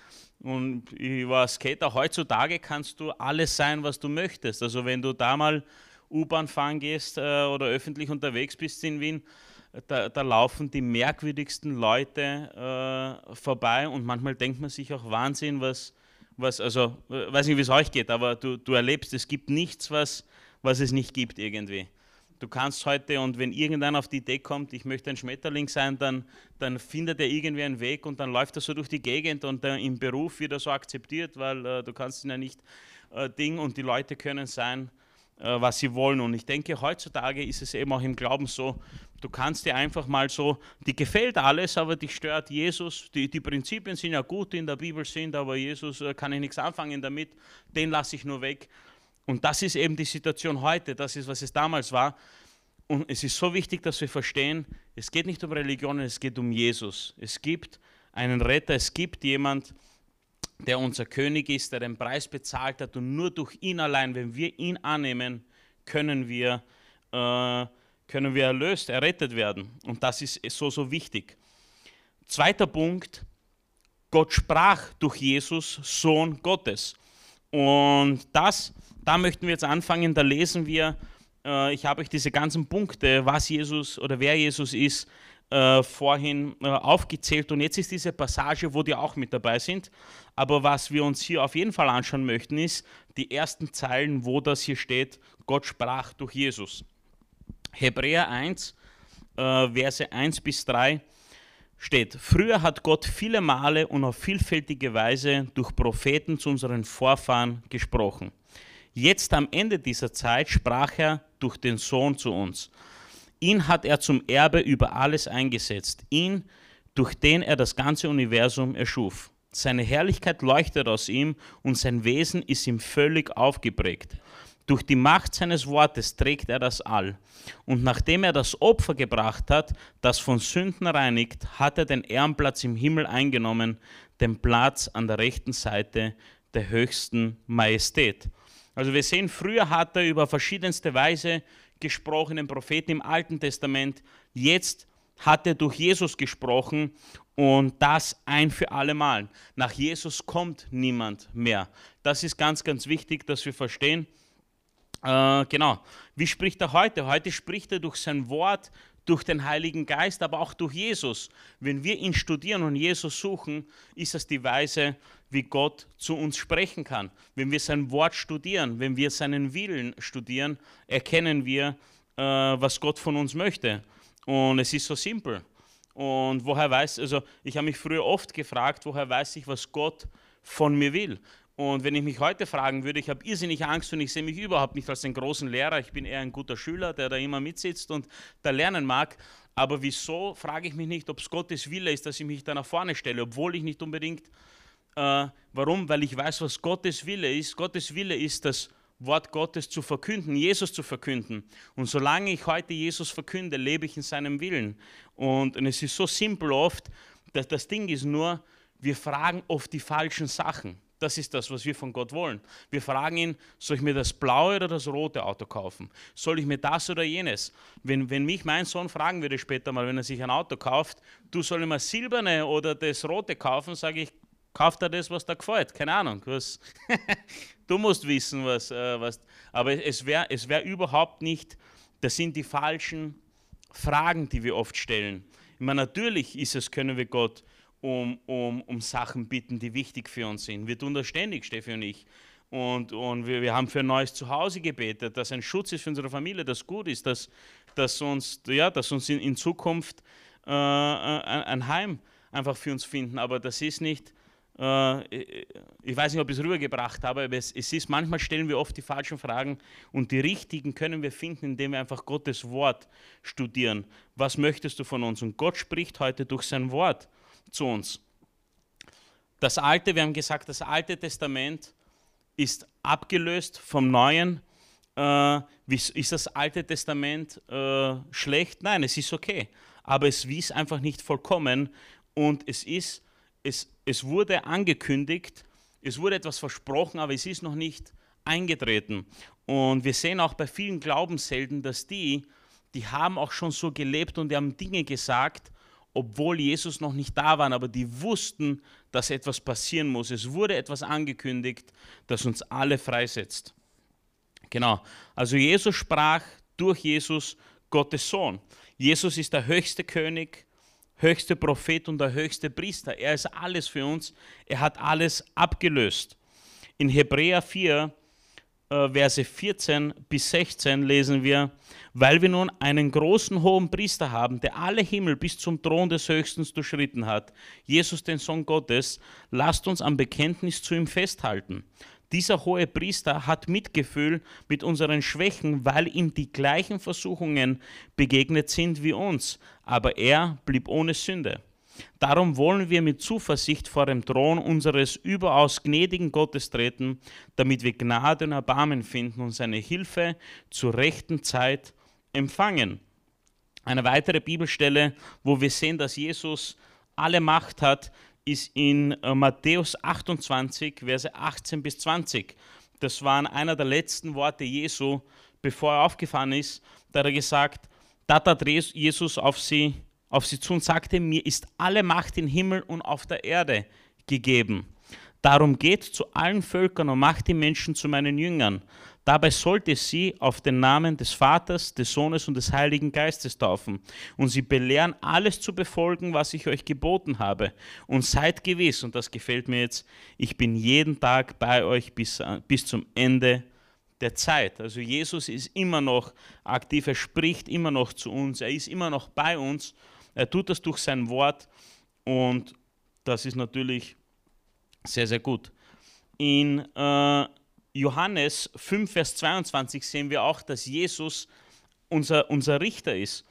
Und ich war Skater. Heutzutage kannst du alles sein, was du möchtest. Also wenn du da mal U-Bahn fahren gehst äh, oder öffentlich unterwegs bist in Wien, da, da, laufen die merkwürdigsten Leute äh, vorbei und manchmal denkt man sich auch Wahnsinn, was, was also, äh, weiß nicht, wie es euch geht, aber du, du erlebst, es gibt nichts, was, was es nicht gibt irgendwie. Du kannst heute, und wenn irgendeiner auf die Idee kommt, ich möchte ein Schmetterling sein, dann, dann findet er irgendwie einen Weg und dann läuft er so durch die Gegend und äh, im Beruf wird er so akzeptiert, weil äh, du kannst ihn ja nicht äh, Ding und die Leute können sein, was sie wollen. Und ich denke, heutzutage ist es eben auch im Glauben so, du kannst dir einfach mal so, die gefällt alles, aber dich stört Jesus. Die, die Prinzipien sind ja gut, die in der Bibel sind, aber Jesus äh, kann ich nichts anfangen damit, den lasse ich nur weg. Und das ist eben die Situation heute, das ist, was es damals war. Und es ist so wichtig, dass wir verstehen, es geht nicht um Religionen, es geht um Jesus. Es gibt einen Retter, es gibt jemand, unser König ist, der den Preis bezahlt hat und nur durch ihn allein, wenn wir ihn annehmen, können wir, äh, können wir erlöst, errettet werden. Und das ist so, so wichtig. Zweiter Punkt, Gott sprach durch Jesus, Sohn Gottes. Und das, da möchten wir jetzt anfangen, da lesen wir, äh, ich habe euch diese ganzen Punkte, was Jesus oder wer Jesus ist, äh, vorhin äh, aufgezählt und jetzt ist diese Passage, wo die auch mit dabei sind. Aber was wir uns hier auf jeden Fall anschauen möchten, ist die ersten Zeilen, wo das hier steht, Gott sprach durch Jesus. Hebräer 1, äh, Verse 1 bis 3 steht, früher hat Gott viele Male und auf vielfältige Weise durch Propheten zu unseren Vorfahren gesprochen. Jetzt am Ende dieser Zeit sprach er durch den Sohn zu uns Ihn hat er zum Erbe über alles eingesetzt, ihn, durch den er das ganze Universum erschuf. Seine Herrlichkeit leuchtet aus ihm und sein Wesen ist ihm völlig aufgeprägt. Durch die Macht seines Wortes trägt er das All. Und nachdem er das Opfer gebracht hat, das von Sünden reinigt, hat er den Ehrenplatz im Himmel eingenommen, den Platz an der rechten Seite der höchsten Majestät. Also wir sehen, früher hat er über verschiedenste Weise gesprochenen Propheten im Alten Testament. Jetzt hat er durch Jesus gesprochen und das ein für alle Mal. Nach Jesus kommt niemand mehr. Das ist ganz, ganz wichtig, dass wir verstehen. Äh, genau. Wie spricht er heute? Heute spricht er durch sein Wort, durch den Heiligen Geist, aber auch durch Jesus. Wenn wir ihn studieren und Jesus suchen, ist das die Weise, wie Gott zu uns sprechen kann. Wenn wir sein Wort studieren, wenn wir seinen Willen studieren, erkennen wir, äh, was Gott von uns möchte. Und es ist so simpel. Und woher weiß, also ich habe mich früher oft gefragt, woher weiß ich, was Gott von mir will. Und wenn ich mich heute fragen würde, ich habe irrsinnig Angst und ich sehe mich überhaupt nicht als einen großen Lehrer, ich bin eher ein guter Schüler, der da immer mitsitzt und da lernen mag. Aber wieso, frage ich mich nicht, ob es Gottes Wille ist, dass ich mich da nach vorne stelle, obwohl ich nicht unbedingt, äh, warum? Weil ich weiß, was Gottes Wille ist. Gottes Wille ist, das Wort Gottes zu verkünden, Jesus zu verkünden. Und solange ich heute Jesus verkünde, lebe ich in seinem Willen. Und, und es ist so simpel oft, dass das Ding ist nur, wir fragen oft die falschen Sachen. Das ist das, was wir von Gott wollen. Wir fragen ihn, soll ich mir das blaue oder das rote Auto kaufen? Soll ich mir das oder jenes? Wenn, wenn mich mein Sohn fragen würde später mal, wenn er sich ein Auto kauft, du soll immer silberne oder das rote kaufen, sage ich, kauf dir das, was dir gefällt. Keine Ahnung. Was du musst wissen, was. Äh, was aber es wäre es wär überhaupt nicht, das sind die falschen Fragen, die wir oft stellen. Ich meine, natürlich ist es, können wir Gott um, um, um Sachen bitten, die wichtig für uns sind. Wir tun das ständig, Steffi und ich. Und, und wir, wir haben für ein neues Zuhause gebetet, dass ein Schutz ist für unsere Familie, das gut ist, dass, dass uns, ja, dass uns in, in Zukunft äh, ein, ein Heim einfach für uns finden. Aber das ist nicht, äh, ich weiß nicht, ob ich es rübergebracht habe, aber es, es, ist, manchmal stellen wir oft die falschen Fragen und die richtigen können wir finden, indem wir einfach Gottes Wort studieren. Was möchtest du von uns? Und Gott spricht heute durch sein Wort zu uns. Das Alte, wir haben gesagt, das Alte Testament ist abgelöst vom Neuen. Äh, ist das Alte Testament äh, schlecht? Nein, es ist okay. Aber es wies einfach nicht vollkommen und es ist, es, es wurde angekündigt, es wurde etwas versprochen, aber es ist noch nicht eingetreten. Und wir sehen auch bei vielen Glaubenshelden, dass die, die haben auch schon so gelebt und die haben Dinge gesagt, obwohl Jesus noch nicht da war, aber die wussten, dass etwas passieren muss. Es wurde etwas angekündigt, das uns alle freisetzt. Genau. Also Jesus sprach durch Jesus Gottes Sohn. Jesus ist der höchste König, höchste Prophet und der höchste Priester. Er ist alles für uns. Er hat alles abgelöst. In Hebräer 4 äh, Verse 14 bis 16 lesen wir, weil wir nun einen großen hohen Priester haben, der alle Himmel bis zum Thron des Höchstens durchschritten hat, Jesus den Sohn Gottes, lasst uns am Bekenntnis zu ihm festhalten. Dieser hohe Priester hat Mitgefühl mit unseren Schwächen, weil ihm die gleichen Versuchungen begegnet sind wie uns, aber er blieb ohne Sünde. Darum wollen wir mit Zuversicht vor dem Thron unseres überaus gnädigen Gottes treten, damit wir Gnade und Erbarmen finden und seine Hilfe zur rechten Zeit empfangen. Eine weitere Bibelstelle, wo wir sehen, dass Jesus alle Macht hat, ist in äh, Matthäus 28, Verse 18 bis 20. Das waren einer der letzten Worte Jesu, bevor er aufgefahren ist. Da hat er gesagt, da hat Jesus auf sie auf sie zu und sagte, mir ist alle Macht im Himmel und auf der Erde gegeben. Darum geht zu allen Völkern und macht die Menschen zu meinen Jüngern. Dabei sollt ihr sie auf den Namen des Vaters, des Sohnes und des Heiligen Geistes taufen und sie belehren, alles zu befolgen, was ich euch geboten habe. Und seid gewiss, und das gefällt mir jetzt, ich bin jeden Tag bei euch bis, bis zum Ende der Zeit. Also Jesus ist immer noch aktiv, er spricht immer noch zu uns, er ist immer noch bei uns er tut das durch sein Wort und das ist natürlich sehr, sehr gut. In äh, Johannes 5, Vers 22 sehen wir auch, dass Jesus unser, unser Richter ist.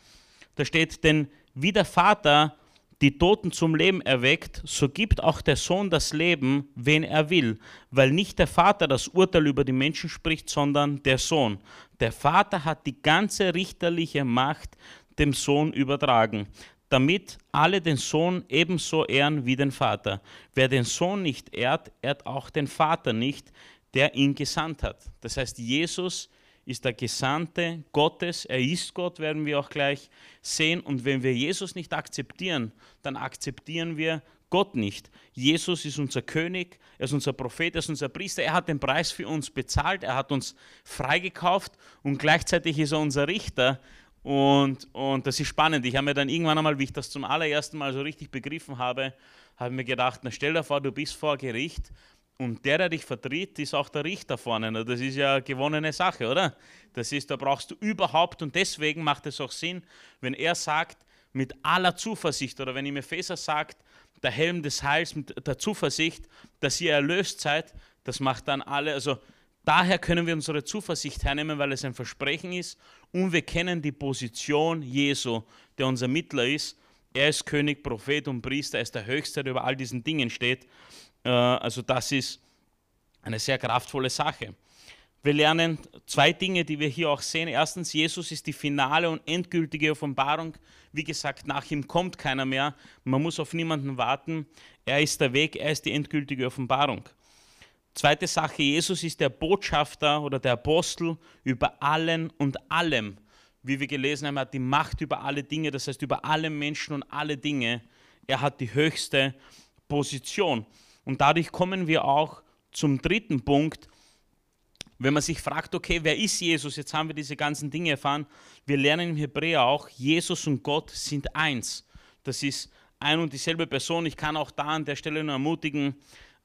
Da steht, denn wie der Vater die Toten zum Leben erweckt, so gibt auch der Sohn das Leben, wen er will, weil nicht der Vater das Urteil über die Menschen spricht, sondern der Sohn. Der Vater hat die ganze richterliche Macht dem Sohn übertragen damit alle den Sohn ebenso ehren wie den Vater. Wer den Sohn nicht ehrt, ehrt auch den Vater nicht, der ihn gesandt hat. Das heißt, Jesus ist der Gesandte Gottes, er ist Gott, werden wir auch gleich sehen. Und wenn wir Jesus nicht akzeptieren, dann akzeptieren wir Gott nicht. Jesus ist unser König, er ist unser Prophet, er ist unser Priester, er hat den Preis für uns bezahlt, er hat uns freigekauft und gleichzeitig ist er unser Richter Und, und das ist spannend. Ich habe mir dann irgendwann einmal, wie ich das zum allerersten Mal so richtig begriffen habe, habe mir gedacht, na stell dir vor, du bist vor Gericht und der, der dich vertritt, ist auch der Richter vorne. Das ist ja eine gewonnene Sache, oder? Das ist, da brauchst du überhaupt, und deswegen macht es auch Sinn, wenn er sagt, mit aller Zuversicht, oder wenn ihm Epheser sagt, der Helm des Heils mit der Zuversicht, dass ihr erlöst seid, das macht dann alle, also daher können wir unsere Zuversicht hernehmen, weil es ein Versprechen ist und wir kennen die Position Jesu, der unser Mittler ist. Er ist König, Prophet und Priester, er ist der Höchste, der über all diesen Dingen steht. Äh, also das ist eine sehr kraftvolle Sache. Wir lernen zwei Dinge, die wir hier auch sehen. Erstens, Jesus ist die finale und endgültige Offenbarung. Wie gesagt, nach ihm kommt keiner mehr. Man muss auf niemanden warten. Er ist der Weg, er ist die endgültige Offenbarung. Zweite Sache, Jesus ist der Botschafter oder der Apostel über allen und allem. Wie wir gelesen haben, hat die Macht über alle Dinge, das heißt über alle Menschen und alle Dinge. Er hat die höchste Position. Und dadurch kommen wir auch zum dritten Punkt, wenn man sich fragt, okay, wer ist Jesus? Jetzt haben wir diese ganzen Dinge erfahren. Wir lernen im Hebräer auch, Jesus und Gott sind eins. Das ist ein und dieselbe Person. Ich kann auch da an der Stelle nur ermutigen,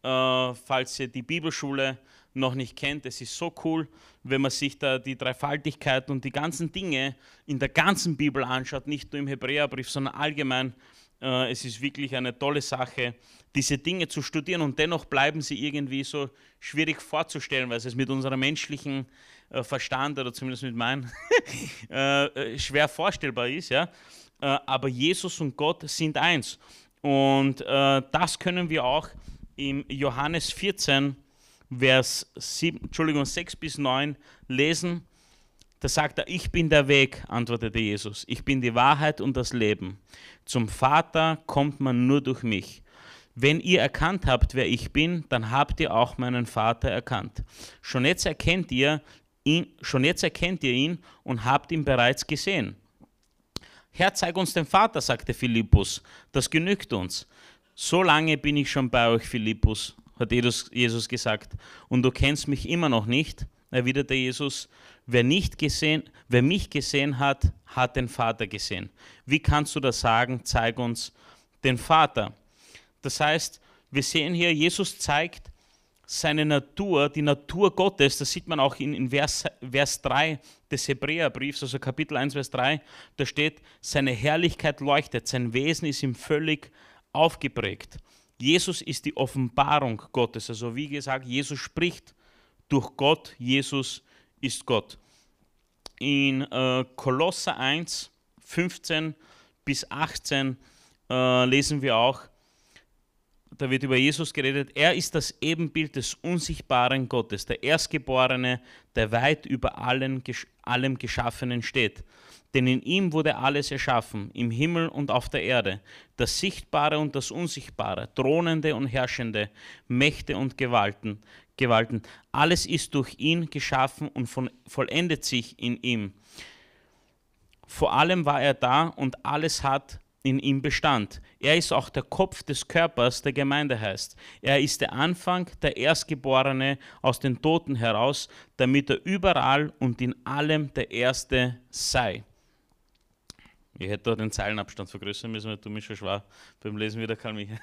äh, falls ihr die Bibelschule noch nicht kennt, es ist so cool, wenn man sich da die Dreifaltigkeit und die ganzen Dinge in der ganzen Bibel anschaut, nicht nur im Hebräerbrief, sondern allgemein. Äh, es ist wirklich eine tolle Sache, diese Dinge zu studieren und dennoch bleiben sie irgendwie so schwierig vorzustellen, weil es mit unserem menschlichen äh, Verstand oder zumindest mit meinem äh, schwer vorstellbar ist. Ja? aber Jesus und Gott sind eins. Und das können wir auch im Johannes 14, Vers 7, Entschuldigung, 6 bis 9 lesen. Da sagt er, ich bin der Weg, antwortete Jesus. Ich bin die Wahrheit und das Leben. Zum Vater kommt man nur durch mich. Wenn ihr erkannt habt, wer ich bin, dann habt ihr auch meinen Vater erkannt. Schon jetzt erkennt ihr ihn, schon jetzt erkennt ihr ihn und habt ihn bereits gesehen. Herr, zeig uns den Vater, sagte Philippus. Das genügt uns. So lange bin ich schon bei euch, Philippus, hat Jesus gesagt, und du kennst mich immer noch nicht, erwiderte Jesus. Wer, nicht gesehen, wer mich gesehen hat, hat den Vater gesehen. Wie kannst du das sagen? Zeig uns den Vater. Das heißt, wir sehen hier, Jesus zeigt seine Natur, die Natur Gottes, das sieht man auch in, in Vers, Vers 3 des Hebräerbriefs, also Kapitel 1, Vers 3, da steht, seine Herrlichkeit leuchtet, sein Wesen ist ihm völlig aufgeprägt. Jesus ist die Offenbarung Gottes, also wie gesagt, Jesus spricht durch Gott, Jesus ist Gott. In äh, Kolosser 1, 15 bis 18 äh, lesen wir auch, da wird über Jesus geredet, er ist das Ebenbild des unsichtbaren Gottes, der Erstgeborene, der weit über allen, allem Geschaffenen steht. Denn in ihm wurde alles erschaffen, im Himmel und auf der Erde, das Sichtbare und das Unsichtbare, Thronende und Herrschende, Mächte und Gewalten. Gewalten. Alles ist durch ihn geschaffen und von, vollendet sich in ihm. Vor allem war er da und alles hat in ihm Bestand. Er ist auch der Kopf des Körpers, der Gemeinde heißt. Er ist der Anfang, der Erstgeborene aus den Toten heraus, damit er überall und in allem der Erste sei. Ich hätte da den Zeilenabstand vergrößern müssen, weil du mich schon schwer beim Lesen wieder kann mich.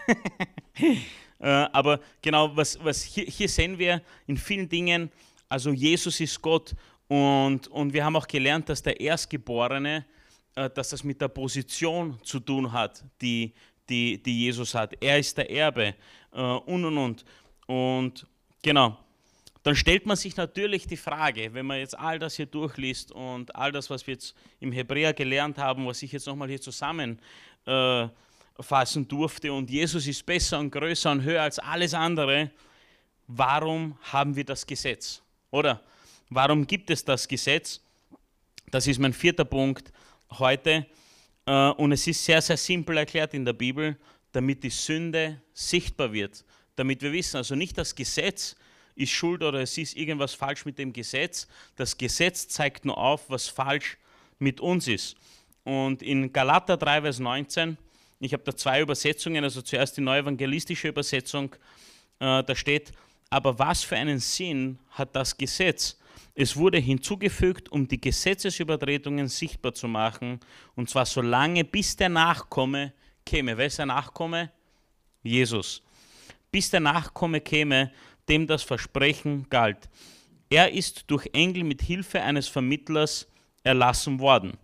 Äh, aber genau, was, was hier, hier sehen wir in vielen Dingen, also Jesus ist Gott und, und wir haben auch gelernt, dass der Erstgeborene äh, dass das mit der Position zu tun hat, die, die, die Jesus hat. Er ist der Erbe äh, und und und. Und genau, dann stellt man sich natürlich die Frage, wenn man jetzt all das hier durchliest und all das, was wir jetzt im Hebräer gelernt haben, was ich jetzt nochmal hier zusammenfassen äh, durfte und Jesus ist besser und größer und höher als alles andere, warum haben wir das Gesetz? Oder warum gibt es das Gesetz? Das ist mein vierter Punkt heute. Äh, und es ist sehr, sehr simpel erklärt in der Bibel, damit die Sünde sichtbar wird. Damit wir wissen, also nicht das Gesetz ist schuld oder es ist irgendwas falsch mit dem Gesetz. Das Gesetz zeigt nur auf, was falsch mit uns ist. Und in Galater 3, Vers 19, ich habe da zwei Übersetzungen, also zuerst die neue evangelistische Übersetzung, äh, da steht, Aber was für einen Sinn hat das Gesetz? Es wurde hinzugefügt, um die Gesetzesübertretungen sichtbar zu machen, und zwar so lange, bis der Nachkomme käme. Wer ist der Nachkomme? Jesus. Bis der Nachkomme käme, dem das Versprechen galt. Er ist durch Engel mit Hilfe eines Vermittlers erlassen worden.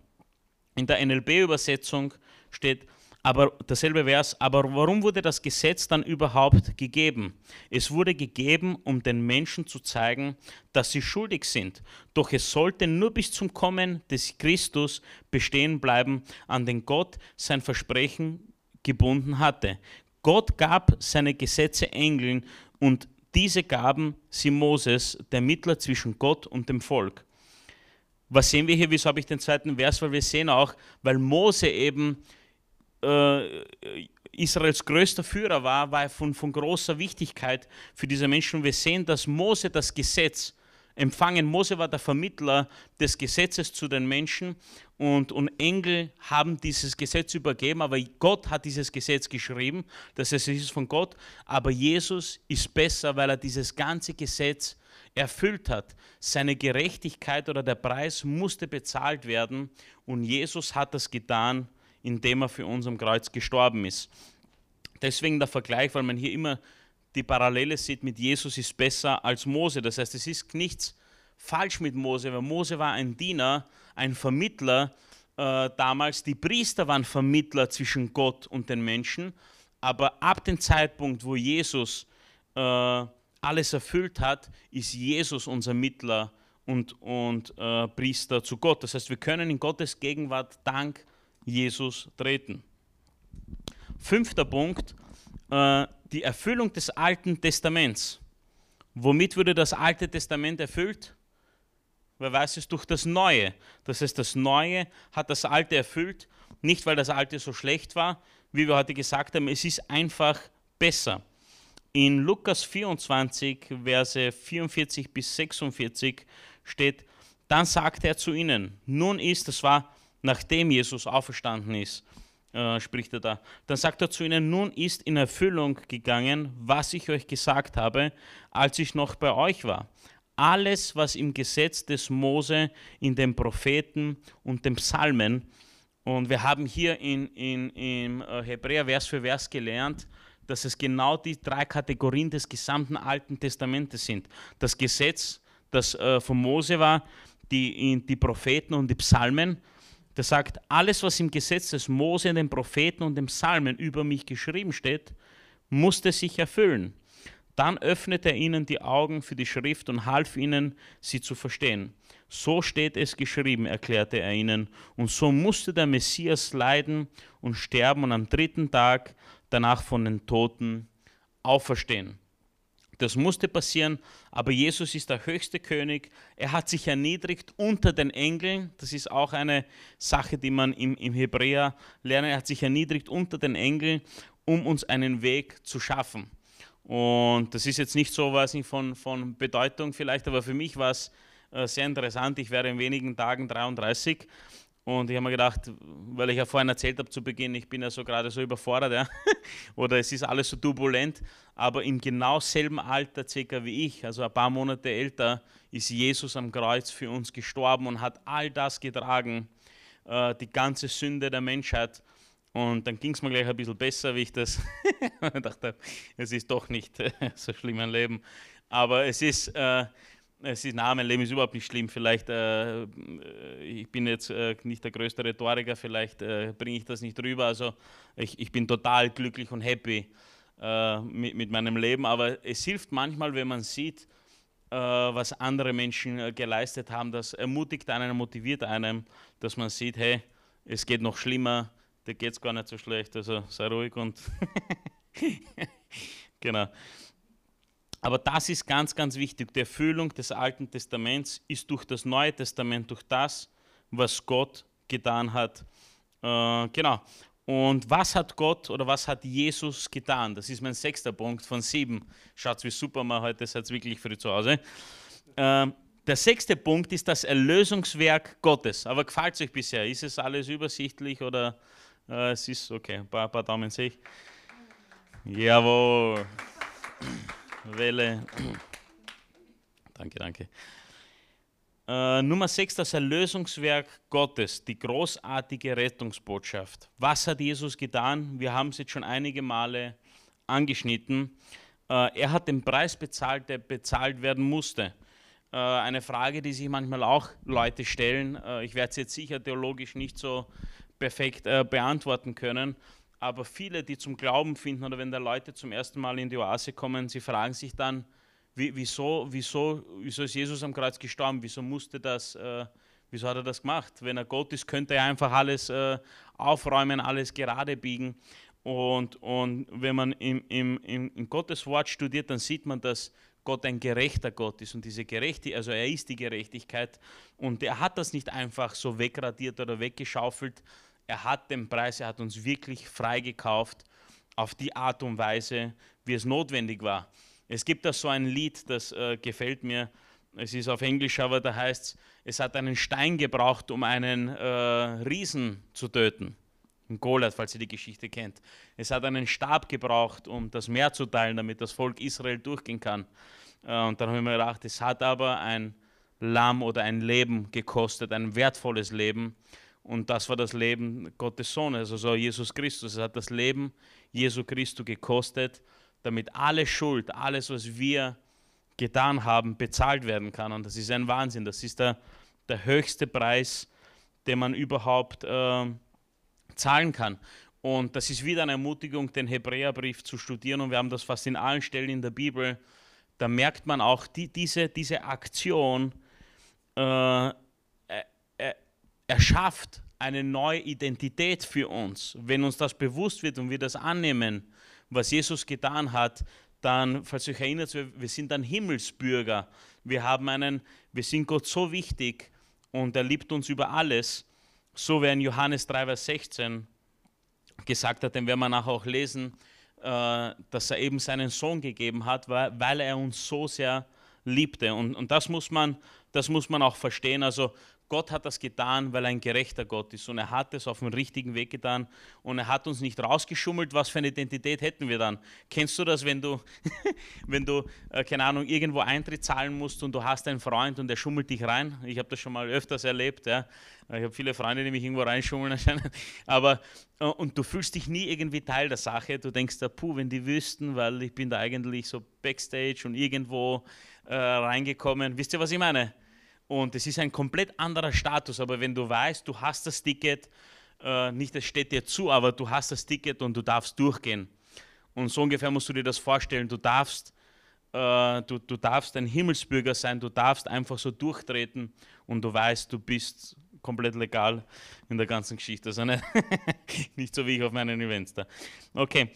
In der NLB-Übersetzung steht, aber dasselbe Vers, aber warum wurde das Gesetz dann überhaupt gegeben? Es wurde gegeben, um den Menschen zu zeigen, dass sie schuldig sind. Doch es sollte nur bis zum Kommen des Christus bestehen bleiben, an den Gott sein Versprechen gebunden hatte. Gott gab seine Gesetze Engeln und diese gaben sie Moses, der Mittler zwischen Gott und dem Volk. Was sehen wir hier? Wieso habe ich den zweiten Vers? Weil wir sehen auch, weil Mose eben äh, Israels größter Führer war, war von, von großer Wichtigkeit für diese Menschen. Und wir sehen, dass Mose das Gesetz empfangen. Mose war der Vermittler des Gesetzes zu den Menschen und, und Engel haben dieses Gesetz übergeben, aber Gott hat dieses Gesetz geschrieben, das heißt, es ist von Gott, aber Jesus ist besser, weil er dieses ganze Gesetz erfüllt hat. Seine Gerechtigkeit oder der Preis musste bezahlt werden und Jesus hat das getan, indem er für uns am Kreuz gestorben ist. Deswegen der Vergleich, weil man hier immer die Parallele sieht mit Jesus ist besser als Mose. Das heißt, es ist nichts falsch mit Mose, weil Mose war ein Diener, ein Vermittler äh, damals. Die Priester waren Vermittler zwischen Gott und den Menschen. Aber ab dem Zeitpunkt, wo Jesus äh, alles erfüllt hat, ist Jesus unser Mittler und, und äh, Priester zu Gott. Das heißt, wir können in Gottes Gegenwart dank Jesus treten. Fünfter Punkt, äh, die Erfüllung des Alten Testaments. Womit wurde das Alte Testament erfüllt? Wer weiß es? Durch das Neue. Das heißt, das Neue hat das Alte erfüllt, nicht weil das Alte so schlecht war, wie wir heute gesagt haben, es ist einfach besser. In Lukas 24, Verse 44 bis 46 steht, dann sagte er zu ihnen, nun ist, das war nachdem Jesus auferstanden ist, äh, spricht er da. Dann sagt er zu ihnen, nun ist in Erfüllung gegangen, was ich euch gesagt habe, als ich noch bei euch war. Alles, was im Gesetz des Mose, in den Propheten und den Psalmen, und wir haben hier in, in, im äh, Hebräer Vers für Vers gelernt, dass es genau die drei Kategorien des gesamten Alten Testamentes sind. Das Gesetz, das äh, von Mose war, die, die Propheten und die Psalmen der sagt, alles, was im Gesetz des Mose, den Propheten und den Psalmen über mich geschrieben steht, musste sich erfüllen. Dann öffnete er ihnen die Augen für die Schrift und half ihnen, sie zu verstehen. So steht es geschrieben, erklärte er ihnen, und so musste der Messias leiden und sterben und am dritten Tag danach von den Toten auferstehen. Das musste passieren, aber Jesus ist der höchste König. Er hat sich erniedrigt unter den Engeln. Das ist auch eine Sache, die man im, im Hebräer lernt. Er hat sich erniedrigt unter den Engeln, um uns einen Weg zu schaffen. Und das ist jetzt nicht so was von, von Bedeutung vielleicht, aber für mich war es äh, sehr interessant. Ich werde in wenigen Tagen 33 und ich habe mir gedacht, weil ich ja vorhin erzählt habe zu Beginn, ich bin ja so gerade so überfordert, ja? oder es ist alles so turbulent, aber im genau selben Alter circa wie ich, also ein paar Monate älter, ist Jesus am Kreuz für uns gestorben und hat all das getragen, äh, die ganze Sünde der Menschheit. Und dann ging es mir gleich ein bisschen besser, wie ich das dachte, es ist doch nicht so schlimm ein Leben. Aber es ist, äh, es ist, na, mein Leben ist überhaupt nicht schlimm. Vielleicht, äh, äh, ich bin jetzt äh, nicht der größte Rhetoriker, vielleicht äh, bringe ich das nicht rüber. Also ich, ich bin total glücklich und happy äh, mit, mit, meinem Leben. Aber es hilft manchmal, wenn man sieht, äh, was andere Menschen geleistet haben. Das ermutigt einen, motiviert einen, dass man sieht, hey, es geht noch schlimmer, dir geht es gar nicht so schlecht. Also sei ruhig und genau. Aber das ist ganz, ganz wichtig. Die Erfüllung des Alten Testaments ist durch das Neue Testament, durch das, was Gott getan hat. Äh, genau. Und was hat Gott oder was hat Jesus getan? Das ist mein sechster Punkt von sieben. Schaut, wie super man heute seid wirklich früh zu Hause. Äh, der sechste Punkt ist das Erlösungswerk Gottes. Aber gefällt es euch bisher? Ist es alles übersichtlich oder äh, es ist okay? Ein paar, paar Daumen sehe ich. Jawohl. Welle. danke, danke. Äh, Nummer 6, das Erlösungswerk Gottes, die großartige Rettungsbotschaft. Was hat Jesus getan? Wir haben es jetzt schon einige Male angeschnitten. Äh, er hat den Preis bezahlt, der bezahlt werden musste. Äh, eine Frage, die sich manchmal auch Leute stellen. Äh, ich werde es jetzt sicher theologisch nicht so perfekt äh, beantworten können, aber viele, die zum Glauben finden oder wenn da Leute zum ersten Mal in die Oase kommen, sie fragen sich dann, wie, wieso, wieso, wieso ist Jesus am Kreuz gestorben? Wieso musste das, äh, wieso hat er das gemacht? Wenn er Gott ist, könnte er einfach alles äh, aufräumen, alles gerade biegen. Und, und wenn man im, im, im, in Gottes Wort studiert, dann sieht man, dass Gott ein gerechter Gott ist und diese Gerechtigkeit, also er ist die Gerechtigkeit und er hat das nicht einfach so wegradiert oder weggeschaufelt. Er hat den Preis, er hat uns wirklich freigekauft auf die Art und Weise, wie es notwendig war. Es gibt da so ein Lied, das äh, gefällt mir. Es ist auf Englisch, aber da heißt es, es hat einen Stein gebraucht, um einen äh, Riesen zu töten. Ein Goliath, falls ihr die Geschichte kennt. Es hat einen Stab gebraucht, um das Meer zu teilen, damit das Volk Israel durchgehen kann. Äh, und dann habe ich mir gedacht, es hat aber ein Lamm oder ein Leben gekostet, ein wertvolles Leben. Und das war das Leben Gottes Sohnes, also Jesus Christus. Es hat das Leben Jesu Christus gekostet damit alle Schuld, alles, was wir getan haben, bezahlt werden kann. Und das ist ein Wahnsinn. Das ist der, der höchste Preis, den man überhaupt äh, zahlen kann. Und das ist wieder eine Ermutigung, den Hebräerbrief zu studieren. Und wir haben das fast in allen Stellen in der Bibel. Da merkt man auch die, diese, diese Aktion, äh, er, schafft eine neue Identität für uns. Wenn uns das bewusst wird und wir das annehmen, was Jesus getan hat, dann, falls ihr euch erinnert, wir sind dann Himmelsbürger. Wir haben einen, wir sind Gott so wichtig und er liebt uns über alles, so wie in Johannes 3, Vers 16 gesagt hat, den werden wir nachher auch lesen, äh, dass er eben seinen Sohn gegeben hat, weil er uns so sehr liebte. Und, und das, muss man, das muss man auch verstehen. Also Gott hat das getan, weil er ein gerechter Gott ist und er hat es auf dem richtigen Weg getan und er hat uns nicht rausgeschummelt. Was für eine Identität hätten wir dann? Kennst du das, wenn du, wenn du äh, keine Ahnung, irgendwo Eintritt zahlen musst und du hast einen Freund und der schummelt dich rein? Ich habe das schon mal öfters erlebt. Ja. Ich habe viele Freunde, die mich irgendwo reinschummeln anscheinend. Aber, äh, und du fühlst dich nie irgendwie Teil der Sache. Du denkst, da, puh, wenn die wüssten, weil ich bin da eigentlich so Backstage und irgendwo äh, reingekommen. Wisst ihr, was ich meine? Und es ist ein komplett anderer Status, aber wenn du weißt, du hast das Ticket, äh, nicht es steht dir zu, aber du hast das Ticket und du darfst durchgehen. Und so ungefähr musst du dir das vorstellen, du darfst, äh, du, du darfst ein Himmelsbürger sein, du darfst einfach so durchtreten und du weißt, du bist komplett legal in der ganzen Geschichte. Also nicht, nicht so wie ich auf meinen Events da. Okay.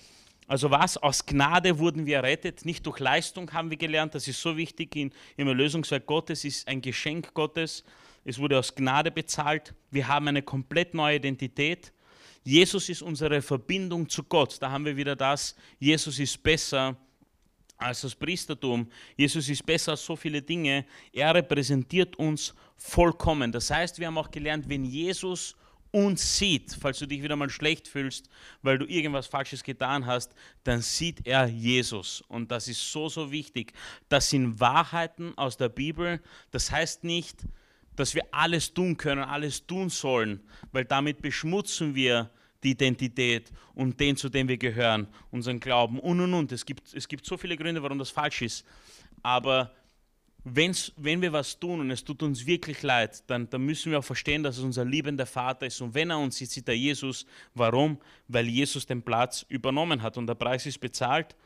Also was? Aus Gnade wurden wir errettet, nicht durch Leistung haben wir gelernt. Das ist so wichtig in, im Erlösungswerk Gottes, ist ein Geschenk Gottes. Es wurde aus Gnade bezahlt. Wir haben eine komplett neue Identität. Jesus ist unsere Verbindung zu Gott. Da haben wir wieder das. Jesus ist besser als das Priestertum. Jesus ist besser als so viele Dinge. Er repräsentiert uns vollkommen. Das heißt, wir haben auch gelernt, wenn Jesus uns sieht, falls du dich wieder mal schlecht fühlst, weil du irgendwas Falsches getan hast, dann sieht er Jesus. Und das ist so, so wichtig. Das sind Wahrheiten aus der Bibel. Das heißt nicht, dass wir alles tun können, alles tun sollen, weil damit beschmutzen wir die Identität und den, zu dem wir gehören, unseren Glauben und und und. Es gibt, es gibt so viele Gründe, warum das falsch ist. Aber wenn's, wenn wir was tun und es tut uns wirklich leid, dann, dann müssen wir auch verstehen, dass es unser liebender Vater ist. Und wenn er uns sieht, sieht er Jesus. Warum? Weil Jesus den Platz übernommen hat und der Preis ist bezahlt.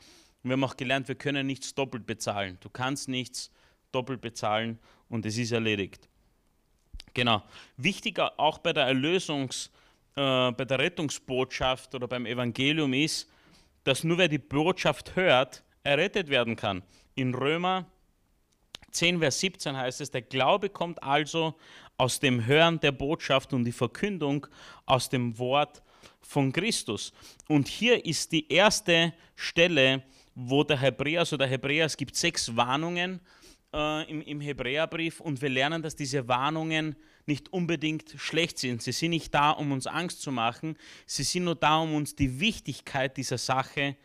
Und wir haben auch gelernt, wir können nichts doppelt bezahlen. Du kannst nichts doppelt bezahlen und es ist erledigt. Genau. Wichtiger auch bei der Erlösungs- äh, bei der Rettungsbotschaft oder beim Evangelium ist, dass nur wer die Botschaft hört, errettet werden kann. In Römer 10, Vers 17 heißt es, der Glaube kommt also aus dem Hören der Botschaft und die Verkündung aus dem Wort von Christus. Und hier ist die erste Stelle, wo der Hebräer, also der Hebräer, es gibt sechs Warnungen äh, im, im Hebräerbrief und wir lernen, dass diese Warnungen nicht unbedingt schlecht sind. Sie sind nicht da, um uns Angst zu machen, sie sind nur da, um uns die Wichtigkeit dieser Sache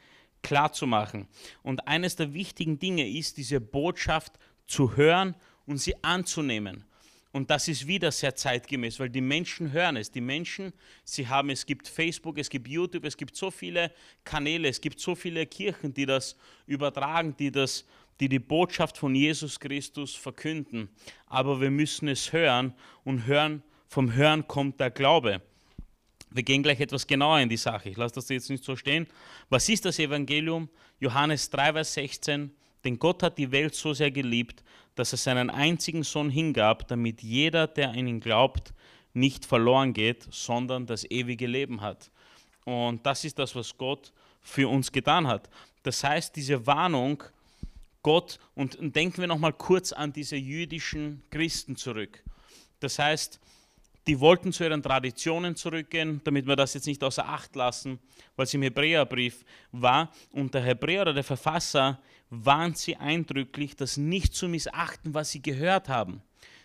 klar zu machen. Und eines der wichtigen Dinge ist, diese Botschaft zu hören und sie anzunehmen. Und das ist wieder sehr zeitgemäß, weil die Menschen hören es. Die Menschen, sie haben, es gibt Facebook, es gibt YouTube, es gibt so viele Kanäle, es gibt so viele Kirchen, die das übertragen, die das, die die Botschaft von Jesus Christus verkünden. Aber wir müssen es hören und hören, vom Hören kommt der Glaube. Wir gehen gleich etwas genauer in die Sache. Ich lasse das jetzt nicht so stehen. Was ist das Evangelium? Johannes 3, Vers 16. Denn Gott hat die Welt so sehr geliebt, dass er seinen einzigen Sohn hingab, damit jeder, der an ihn glaubt, nicht verloren geht, sondern das ewige Leben hat. Und das ist das, was Gott für uns getan hat. Das heißt, diese Warnung, Gott, und denken wir nochmal kurz an diese jüdischen Christen zurück. Das heißt, die wollten zu ihren Traditionen zurückgehen, damit wir das jetzt nicht außer Acht lassen, weil es im Hebräerbrief war. Und der Hebräer oder der Verfasser warnt sie eindrücklich, das nicht zu missachten, was sie gehört haben.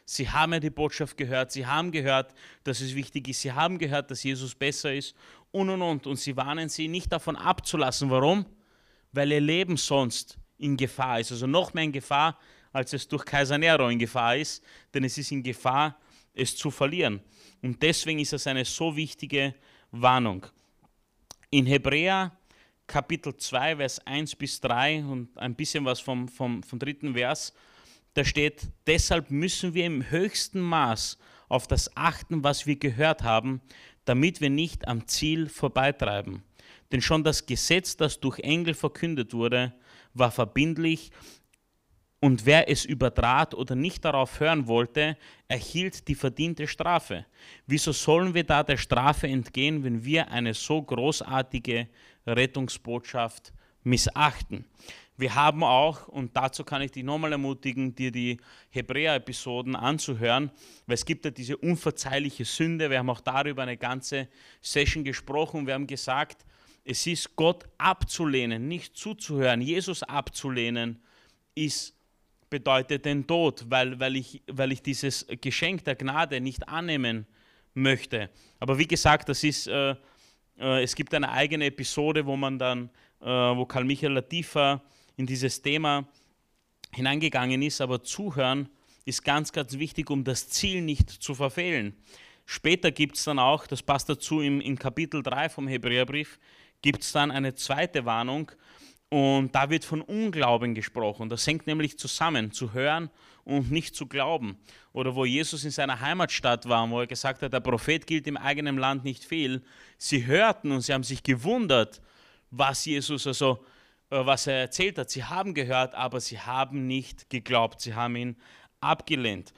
Sie haben ja die Botschaft gehört, sie haben gehört, dass es wichtig ist, sie haben gehört, dass Jesus besser ist und und und. Und sie warnen sie nicht davon abzulassen. Warum? Weil ihr Leben sonst in Gefahr ist. Also noch mehr in Gefahr, als es durch Kaiser Nero in Gefahr ist, denn es ist in Gefahr, es zu verlieren. Und deswegen ist es eine so wichtige Warnung. In Hebräer Kapitel 2, Vers 1 bis 3 und ein bisschen was vom, vom, vom dritten Vers, da steht, deshalb müssen wir im höchsten Maß auf das achten, was wir gehört haben, damit wir nicht am Ziel vorbeitreiben. Denn schon das Gesetz, das durch Engel verkündet wurde, war verbindlich und wer es übertrat oder nicht darauf hören wollte, erhielt die verdiente Strafe. Wieso sollen wir da der Strafe entgehen, wenn wir eine so großartige Rettungsbotschaft missachten. Wir haben auch, und dazu kann ich dich nochmal ermutigen, dir die Hebräer-Episoden anzuhören, weil es gibt ja diese unverzeihliche Sünde. Wir haben auch darüber eine ganze Session gesprochen. Wir haben gesagt, es ist Gott abzulehnen, nicht zuzuhören. Jesus abzulehnen ist, bedeutet den Tod, weil, weil, ich, weil ich dieses Geschenk der Gnade nicht annehmen möchte. Aber wie gesagt, das ist. Äh, es gibt eine eigene Episode, wo man dann, äh, wo Karl Michael Latifa in dieses Thema hineingegangen ist, aber zuhören ist ganz, ganz wichtig, um das Ziel nicht zu verfehlen. Später gibt es dann auch, das passt dazu im, im Kapitel 3 vom Hebräerbrief, gibt es dann eine zweite Warnung und da wird von Unglauben gesprochen. Das hängt nämlich zusammen, zu hören und nicht zu glauben. Oder wo Jesus in seiner Heimatstadt war, wo er gesagt hat, der Prophet gilt im eigenen Land nicht viel. Sie hörten und sie haben sich gewundert, was Jesus also, äh, was er erzählt hat. Sie haben gehört, aber sie haben nicht geglaubt. Sie haben ihn abgelehnt.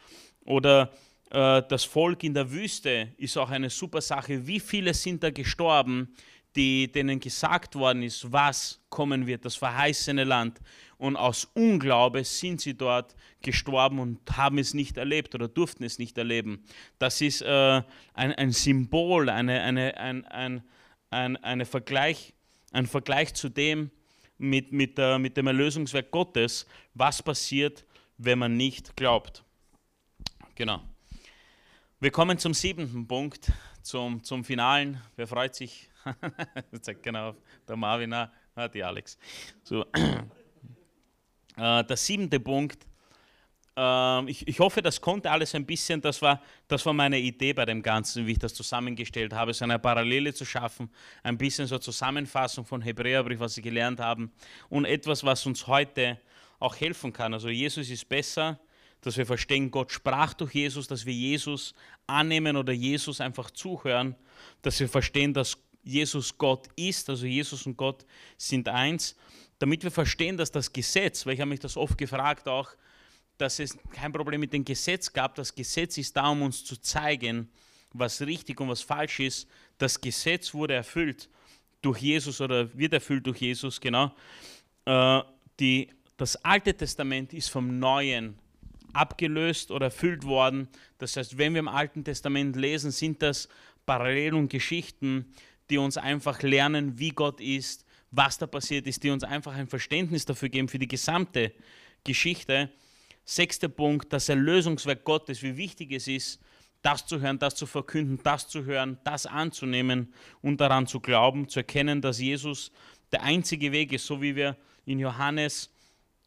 Oder äh, das Volk in der Wüste ist auch eine super Sache. Wie viele sind da gestorben, die, denen gesagt worden ist, was kommen wird, das verheißene Land. Und aus Unglaube sind sie dort gestorben und haben es nicht erlebt oder durften es nicht erleben. Das ist äh, ein, ein, Symbol, eine, eine, ein, ein, ein, eine Vergleich, ein Vergleich zu dem mit, mit, der, mit dem Erlösungswerk Gottes, was passiert, wenn man nicht glaubt. Genau. Wir kommen zum siebenten Punkt, zum, zum Finalen. Wer freut sich? genau, der Marvin, ah, die Alex. So. Äh, der siebente Punkt. Äh, ich, ich hoffe, das konnte alles ein bisschen, das war, das war meine Idee bei dem Ganzen, wie ich das zusammengestellt habe, so eine Parallele zu schaffen, ein bisschen so Zusammenfassung von Hebräerbrief, was sie gelernt haben und etwas, was uns heute auch helfen kann. Also Jesus ist besser, dass wir verstehen, Gott sprach durch Jesus, dass wir Jesus annehmen oder Jesus einfach zuhören, dass wir verstehen, dass Jesus Gott ist, also Jesus und Gott sind eins, damit wir verstehen, dass das Gesetz, weil ich habe mich das oft gefragt auch, dass es kein Problem mit dem Gesetz gab. Das Gesetz ist da, um uns zu zeigen, was richtig und was falsch ist. Das Gesetz wurde erfüllt durch Jesus oder wird erfüllt durch Jesus, genau. Äh, die, das Alte Testament ist vom Neuen abgelöst oder erfüllt worden. Das heißt, wenn wir im Alten Testament lesen, sind das Parallelen und Geschichten, die uns einfach lernen, wie Gott ist, was da passiert ist, die uns einfach ein Verständnis dafür geben, für die gesamte Geschichte. Sechster Punkt, das Erlösungswerk Gottes, wie wichtig es ist, das zu hören, das zu verkünden, das zu hören, das anzunehmen und daran zu glauben, zu erkennen, dass Jesus der einzige Weg ist, so wie wir in Johannes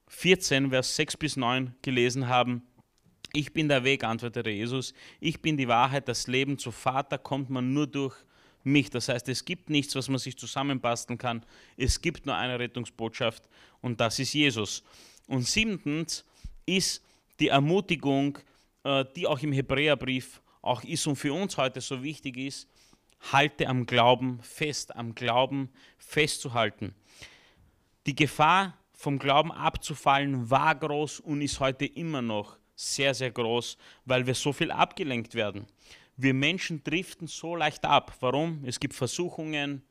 14, Vers 6 bis 9 gelesen haben. Ich bin der Weg, antwortete Jesus. Ich bin die Wahrheit, das Leben. Zu Vater kommt man nur durch mich. Das heißt, es gibt nichts, was man sich zusammenbasteln kann. Es gibt nur eine Rettungsbotschaft und das ist Jesus. Und siebtens ist die Ermutigung, äh, die auch im Hebräerbrief auch ist und für uns heute so wichtig ist, halte am Glauben fest, am Glauben festzuhalten. Die Gefahr, vom Glauben abzufallen, war groß und ist heute immer noch sehr, sehr groß, weil wir so viel abgelenkt werden. Wir Menschen driften so leicht ab. Warum? Es gibt Versuchungen,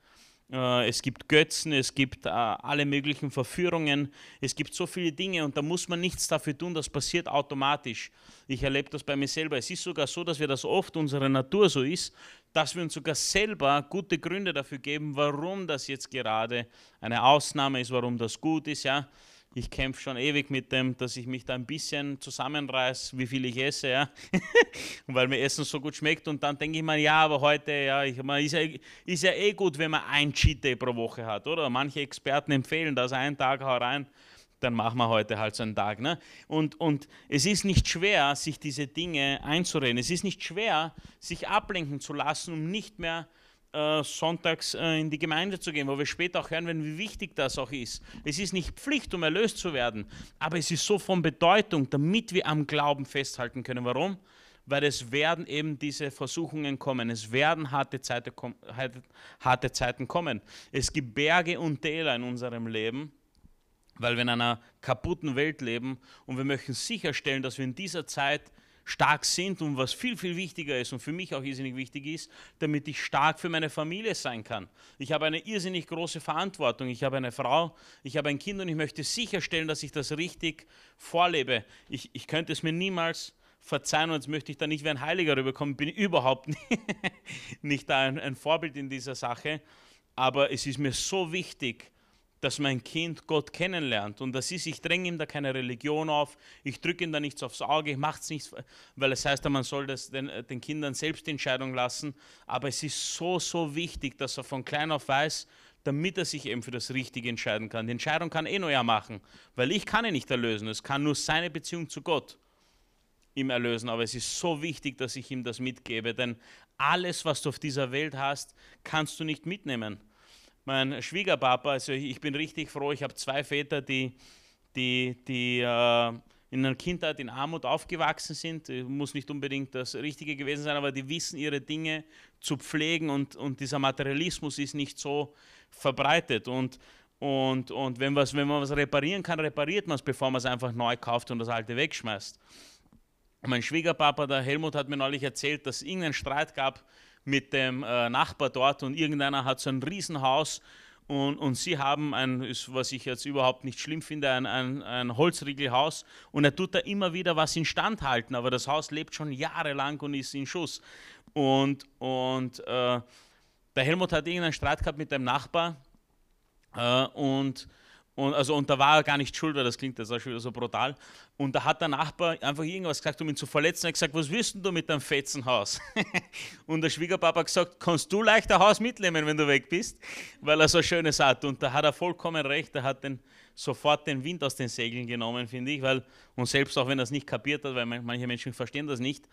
äh, es gibt Götzen, es gibt äh, alle möglichen Verführungen, es gibt so viele Dinge und da muss man nichts dafür tun, das passiert automatisch. Ich erlebe das bei mir selber. Es ist sogar so, dass wir das oft unsere Natur so ist, dass wir uns sogar selber gute Gründe dafür geben, warum das jetzt gerade eine Ausnahme ist, warum das gut ist. Ja? Ich kämpfe schon ewig mit dem, dass ich mich da ein bisschen zusammenreiße, wie viel ich esse, ja. weil mir Essen so gut schmeckt. Und dann denke ich mir, ja, aber heute, ja, ich, man, ist, ja, ist ja eh gut, wenn man ein Cheat Day pro Woche hat, oder? Manche Experten empfehlen das, einen Tag hau rein, dann machen wir heute halt so einen Tag. Ne? Und, und es ist nicht schwer, sich diese Dinge einzureden. Es ist nicht schwer, sich ablenken zu lassen, um nicht mehr sonntags äh, in die Gemeinde zu gehen, wo wir später auch hören werden, wie wichtig das auch ist. Es ist nicht Pflicht, um erlöst zu werden, aber es ist so von Bedeutung, damit wir am Glauben festhalten können. Warum? Weil es werden eben diese Versuchungen kommen, es werden harte, Zeiten, harte Zeiten kommen. Es gibt Berge und Täler in unserem Leben, weil wir in einer kaputten Welt leben und wir möchten sicherstellen, dass wir in dieser Zeit stark sind und was viel, viel wichtiger ist und für mich auch irrsinnig wichtig ist, damit ich stark für meine Familie sein kann. Ich habe eine irrsinnig große Verantwortung. Ich habe eine Frau, ich habe ein Kind und ich möchte sicherstellen, dass ich das richtig vorlebe. Ich, ich könnte es mir niemals verzeihen und jetzt möchte ich da nicht wie ein Heiliger rüberkommen, bin überhaupt nicht, da ein, ein Vorbild in dieser Sache. Aber es ist mir so wichtig, dass mein Kind Gott kennenlernt. Und das ist, ich dränge ihm da keine Religion auf, ich drücke ihm da nichts aufs Auge, ich mache es nicht, weil es heißt, man soll das den, den Kindern selbst Entscheidung lassen. Aber es ist so, so wichtig, dass er von klein auf weiß, damit er sich eben für das Richtige entscheiden kann. Die Entscheidung kann eh nur er machen, weil ich kann ihn nicht erlösen. Es kann nur seine Beziehung zu Gott ihm erlösen. Aber es ist so wichtig, dass ich ihm das mitgebe, denn alles, was du auf dieser Welt hast, kannst du nicht mitnehmen mein Schwiegerpapa, also ich bin richtig froh, ich habe zwei Väter, die, die, die äh, in einer Kindheit in Armut aufgewachsen sind. Muss nicht unbedingt das Richtige gewesen sein, aber die wissen ihre Dinge zu pflegen und, und dieser Materialismus ist nicht so verbreitet. Und, und, und wenn, was, wenn man was reparieren kann, repariert man es, bevor man es einfach neu kauft und das alte wegschmeißt. Mein Schwiegerpapa, der Helmut, hat mir neulich erzählt, dass es irgendeinen Streit gab mit dem äh, Nachbar dort und irgendeiner hat so ein Riesenhaus und, und sie haben ein, was ich jetzt überhaupt nicht schlimm finde, ein, ein, ein Holzriegelhaus und er tut da immer wieder was instand halten, aber das Haus lebt schon jahrelang und ist in Schuss. Und, und äh, der Helmut hat irgendeinen Streit gehabt mit dem Nachbar äh, und und, also, und da war er gar nicht schuld, weil das klingt jetzt auch schon wieder so brutal. Und da hat der Nachbar einfach irgendwas gesagt, um ihn zu verletzen. Er hat gesagt, was willst du mit deinem Fetzenhaus? und der Schwiegerpapa hat gesagt, kannst du leicht ein Haus mitnehmen, wenn du weg bist? Weil er so schönes hat. Und da hat er vollkommen recht. Er hat den, sofort den Wind aus den Segeln genommen, finde ich. Weil, und selbst auch wenn er es nicht kapiert hat, weil manche Menschen verstehen das nicht.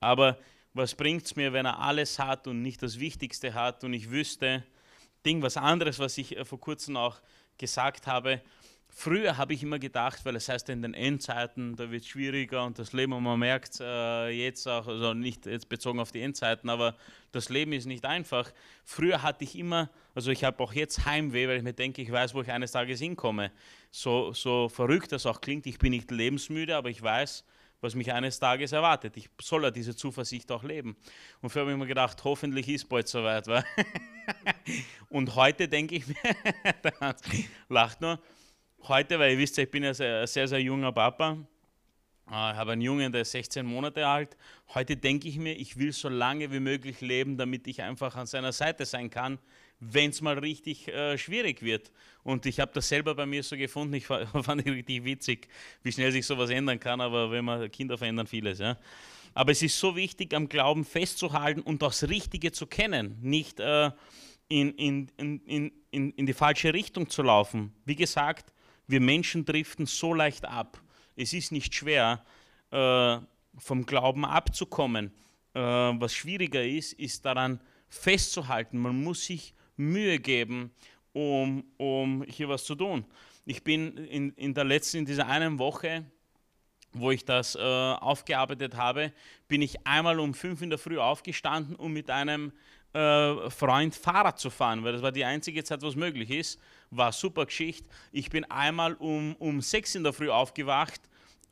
Aber was bringt es mir, wenn er alles hat und nicht das Wichtigste hat? Und ich wüsste, Ding, was anderes, was ich äh, vor kurzem auch gesagt habe, früher habe ich immer gedacht, weil es heißt in den Endzeiten, da wird es schwieriger und das Leben, und man merkt äh, jetzt auch, also nicht jetzt bezogen auf die Endzeiten, aber das Leben ist nicht einfach. Früher hatte ich immer, also ich habe auch jetzt Heimweh, weil ich mir denke, ich weiß, wo ich eines Tages hinkomme. So, so verrückt das auch klingt, ich bin nicht lebensmüde, aber ich weiß, was mich eines Tages erwartet. Ich soll ja diese Zuversicht auch leben. Und für habe ich mir gedacht, hoffentlich ist bald soweit. und heute denke ich mir, der lacht nur, heute, weil ihr wisst, ich bin ja ein sehr, sehr junger Papa, ich habe einen Jungen, der ist 16 Monate alt. Heute denke ich mir, ich will so lange wie möglich leben, damit ich einfach an seiner Seite sein kann, wenn es mal richtig äh, schwierig wird. Und ich habe das selber bei mir so gefunden, ich fand es richtig witzig, wie schnell sich sowas ändern kann, aber wenn man Kinder verändern vieles. Ja. Aber es ist so wichtig, am Glauben festzuhalten und das Richtige zu kennen. Nicht, äh, in, in, in, in, in die falsche Richtung zu laufen. Wie gesagt, wir Menschen driften so leicht ab. Es ist nicht schwer, äh, vom Glauben abzukommen. Äh, was schwieriger ist, ist daran festzuhalten. Man muss sich Mühe geben, um, um hier was zu tun. Ich bin in, in der letzten, in dieser einen Woche, wo ich das äh, aufgearbeitet habe, bin ich einmal um fünf in der Früh aufgestanden, um mit einem äh, Freund Fahrrad zu fahren, weil das war die einzige Zeit, was möglich ist. War super Geschichte. Ich bin einmal um, um sechs in der Früh aufgewacht,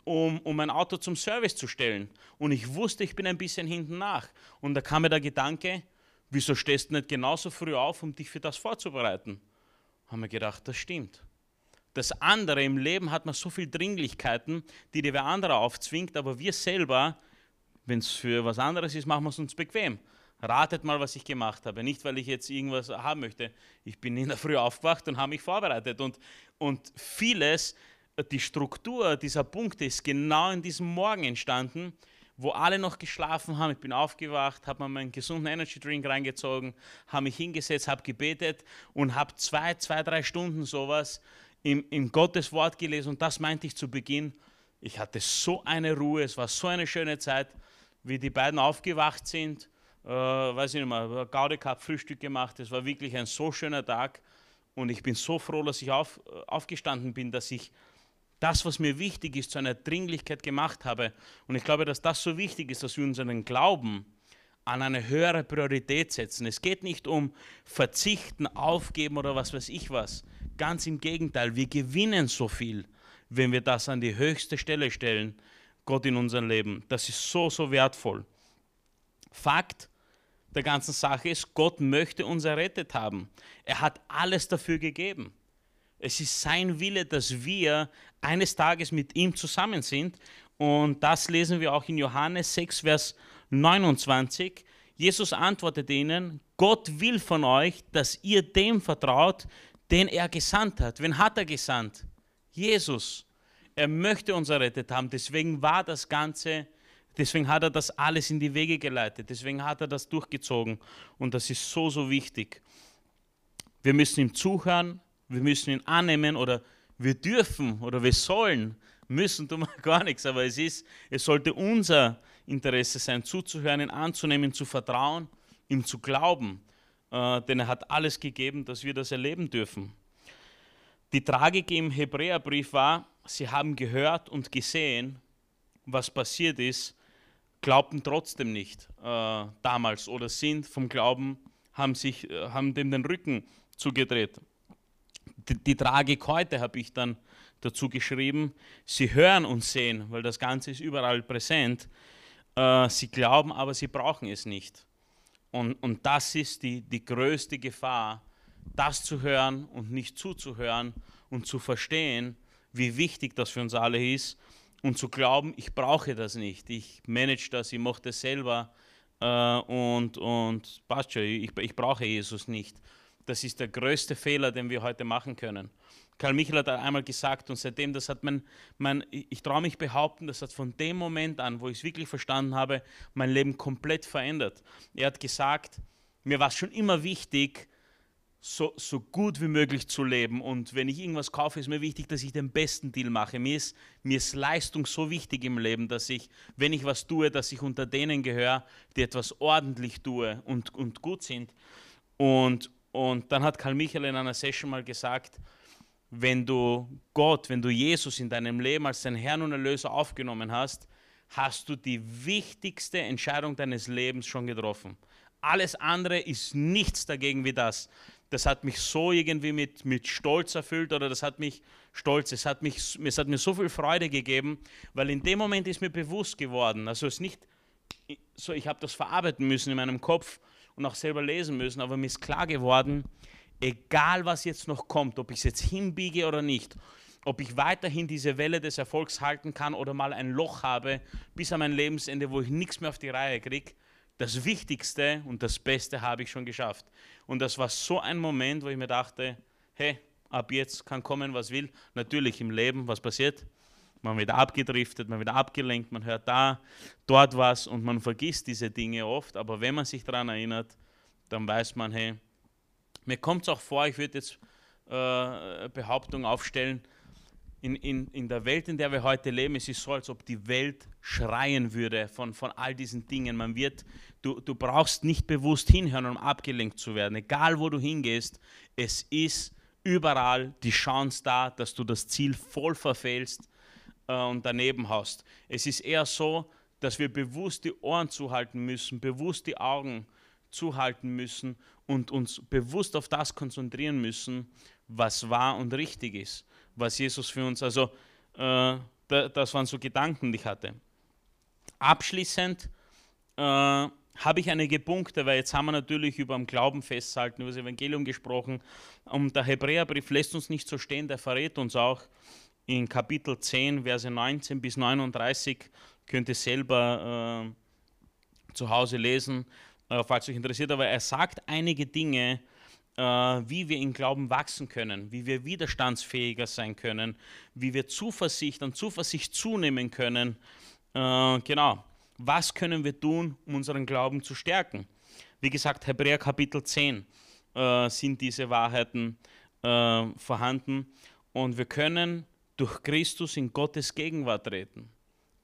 um, um mein Auto zum Service zu stellen. Und ich wusste, ich bin ein bisschen hinten nach. Und da kam mir der Gedanke, wieso stehst du nicht genauso früh auf, um dich für das vorzubereiten? Haben wir gedacht, das stimmt. Das andere im Leben hat man so viele Dringlichkeiten, die dir wer anderer aufzwingt, aber wir selber, wenn es für was anderes ist, machen wir es uns bequem. Ratet mal, was ich gemacht habe. Nicht, weil ich jetzt irgendwas haben möchte. Ich bin in der Früh aufgewacht und habe mich vorbereitet. Und, und vieles, die Struktur dieser Punkte ist genau in diesem Morgen entstanden, wo alle noch geschlafen haben. Ich bin aufgewacht, habe mir meinen gesunden Energy Drink reingezogen, habe mich hingesetzt, habe gebetet und habe zwei, zwei, drei Stunden sowas im, im Gottes Wort gelesen. Und das meinte ich zu Beginn. Ich hatte so eine Ruhe, es war so eine schöne Zeit, wie die beiden aufgewacht sind. Äh, weiß ich nicht mehr, Gaudi Cup Frühstück gemacht. Es war wirklich ein so schöner Tag. Und ich bin so froh, dass ich auf, aufgestanden bin, dass ich das, was mir wichtig ist, zu einer Dringlichkeit gemacht habe. Und ich glaube, dass das so wichtig ist, dass wir unseren Glauben an eine höhere Priorität setzen. Es geht nicht um Verzichten, Aufgeben oder was weiß ich was. Ganz im Gegenteil, wir gewinnen so viel, wenn wir das an die höchste Stelle stellen, Gott in unserem Leben. Das ist so, so wertvoll. Fakt der ganzen Sache ist, Gott möchte uns errettet haben. Er hat alles dafür gegeben. Es ist sein Wille, dass wir eines Tages mit ihm zusammen sind. Und das lesen wir auch in Johannes 6, Vers 29. Jesus antwortet ihnen, Gott will von euch, dass ihr dem vertraut, den er gesandt hat. Wen hat er gesandt? Jesus. Er möchte uns errettet haben. Deswegen war das Ganze, deswegen hat er das alles in die Wege geleitet. Deswegen hat er das durchgezogen. Und das ist so, so wichtig. Wir müssen ihm zuhören, wir müssen ihn annehmen oder wir dürfen oder wir sollen, müssen tun wir gar nichts, aber es ist, es sollte unser Interesse sein, zuzuhören, ihn anzunehmen, zu vertrauen, ihm zu glauben, äh, denn er hat alles gegeben, dass wir das erleben dürfen. Die Tragik im Hebräerbrief war, sie haben gehört und gesehen, was passiert ist, glaubten trotzdem nicht äh, damals oder sind vom Glauben, haben, sich, äh, haben dem den Rücken zugedreht die, Tragik heute habe ich dann dazu geschrieben. Sie hören und sehen, weil das Ganze ist überall präsent. Äh, sie glauben, aber sie brauchen es nicht. Und, und das ist die, die größte Gefahr, das zu hören und nicht zuzuhören und zu verstehen, wie wichtig das für uns alle ist und zu glauben, ich brauche das nicht, ich manage das, ich mache das selber äh, und, und passt schon, ich, ich brauche Jesus nicht. Das ist der größte Fehler, den wir heute machen können. Karl Michael hat einmal gesagt und seitdem, das hat mein, mein ich traue mich behaupten, das hat von dem Moment an, wo ich es wirklich verstanden habe, mein Leben komplett verändert. Er hat gesagt, mir war es schon immer wichtig, so, so gut wie möglich zu leben. Und wenn ich irgendwas kaufe, ist mir wichtig, dass ich den besten Deal mache. Mir ist, mir ist Leistung so wichtig im Leben, dass ich, wenn ich was tue, dass ich unter denen gehöre, die etwas ordentlich tue und, und gut sind. Und, und dann hat Karl Michael in einer Session mal gesagt, wenn du Gott, wenn du Jesus in deinem Leben als dein Herrn und Erlöser aufgenommen hast, hast du die wichtigste Entscheidung deines Lebens schon getroffen. Alles andere ist nichts dagegen wie das. Das hat mich so irgendwie mit, mit Stolz erfüllt oder das hat mich stolz, es hat, mich, es hat mir so viel Freude gegeben, weil in dem Moment ist mir bewusst geworden, also es nicht so, ich habe das verarbeiten müssen in meinem Kopf, und auch selber lesen müssen, aber mir ist klar geworden, egal was jetzt noch kommt, ob ich es jetzt hinbiege oder nicht, ob ich weiterhin diese Welle des Erfolgs halten kann oder mal ein Loch habe bis an mein Lebensende, wo ich nichts mehr auf die Reihe kriege, das Wichtigste und das Beste habe ich schon geschafft. Und das war so ein Moment, wo ich mir dachte, hey, ab jetzt kann kommen, was will. Natürlich im Leben, was passiert? Man wird abgedriftet, man wird abgelenkt, man hört da, dort was und man vergisst diese Dinge oft. Aber wenn man sich daran erinnert, dann weiß man, hey, Mir kommt es auch vor, ich würde jetzt äh, Behauptung aufstellen, in, in, in der Welt, in der wir heute leben, es ist so, als ob die Welt schreien würde von, von all diesen Dingen. Man wird, du, du brauchst nicht bewusst hinhören, um abgelenkt zu werden. Egal wo du hingehst, es ist überall die Chance da, dass du das Ziel voll verfehlst und daneben hast. Es ist eher so, dass wir bewusst die Ohren zuhalten müssen, bewusst die Augen zuhalten müssen und uns bewusst auf das konzentrieren müssen, was wahr und richtig ist, was Jesus für uns, also äh, das waren so Gedanken, die ich hatte. Abschließend äh, habe ich einige Punkte, weil jetzt haben wir natürlich über den Glauben festhalten, über das Evangelium gesprochen und der Hebräerbrief lässt uns nicht so stehen, der verrät uns auch in Kapitel 10, Verse 19 bis 39, könnt ihr selber äh, zu Hause lesen, äh, falls euch interessiert, aber er sagt einige Dinge, äh, wie wir in Glauben wachsen können, wie wir widerstandsfähiger sein können, wie wir Zuversicht und Zuversicht zunehmen können. Äh, genau, was können wir tun, um unseren Glauben zu stärken? Wie gesagt, Hebräer Kapitel 10 äh, sind diese Wahrheiten äh, vorhanden und wir können durch Christus in Gottes Gegenwart treten.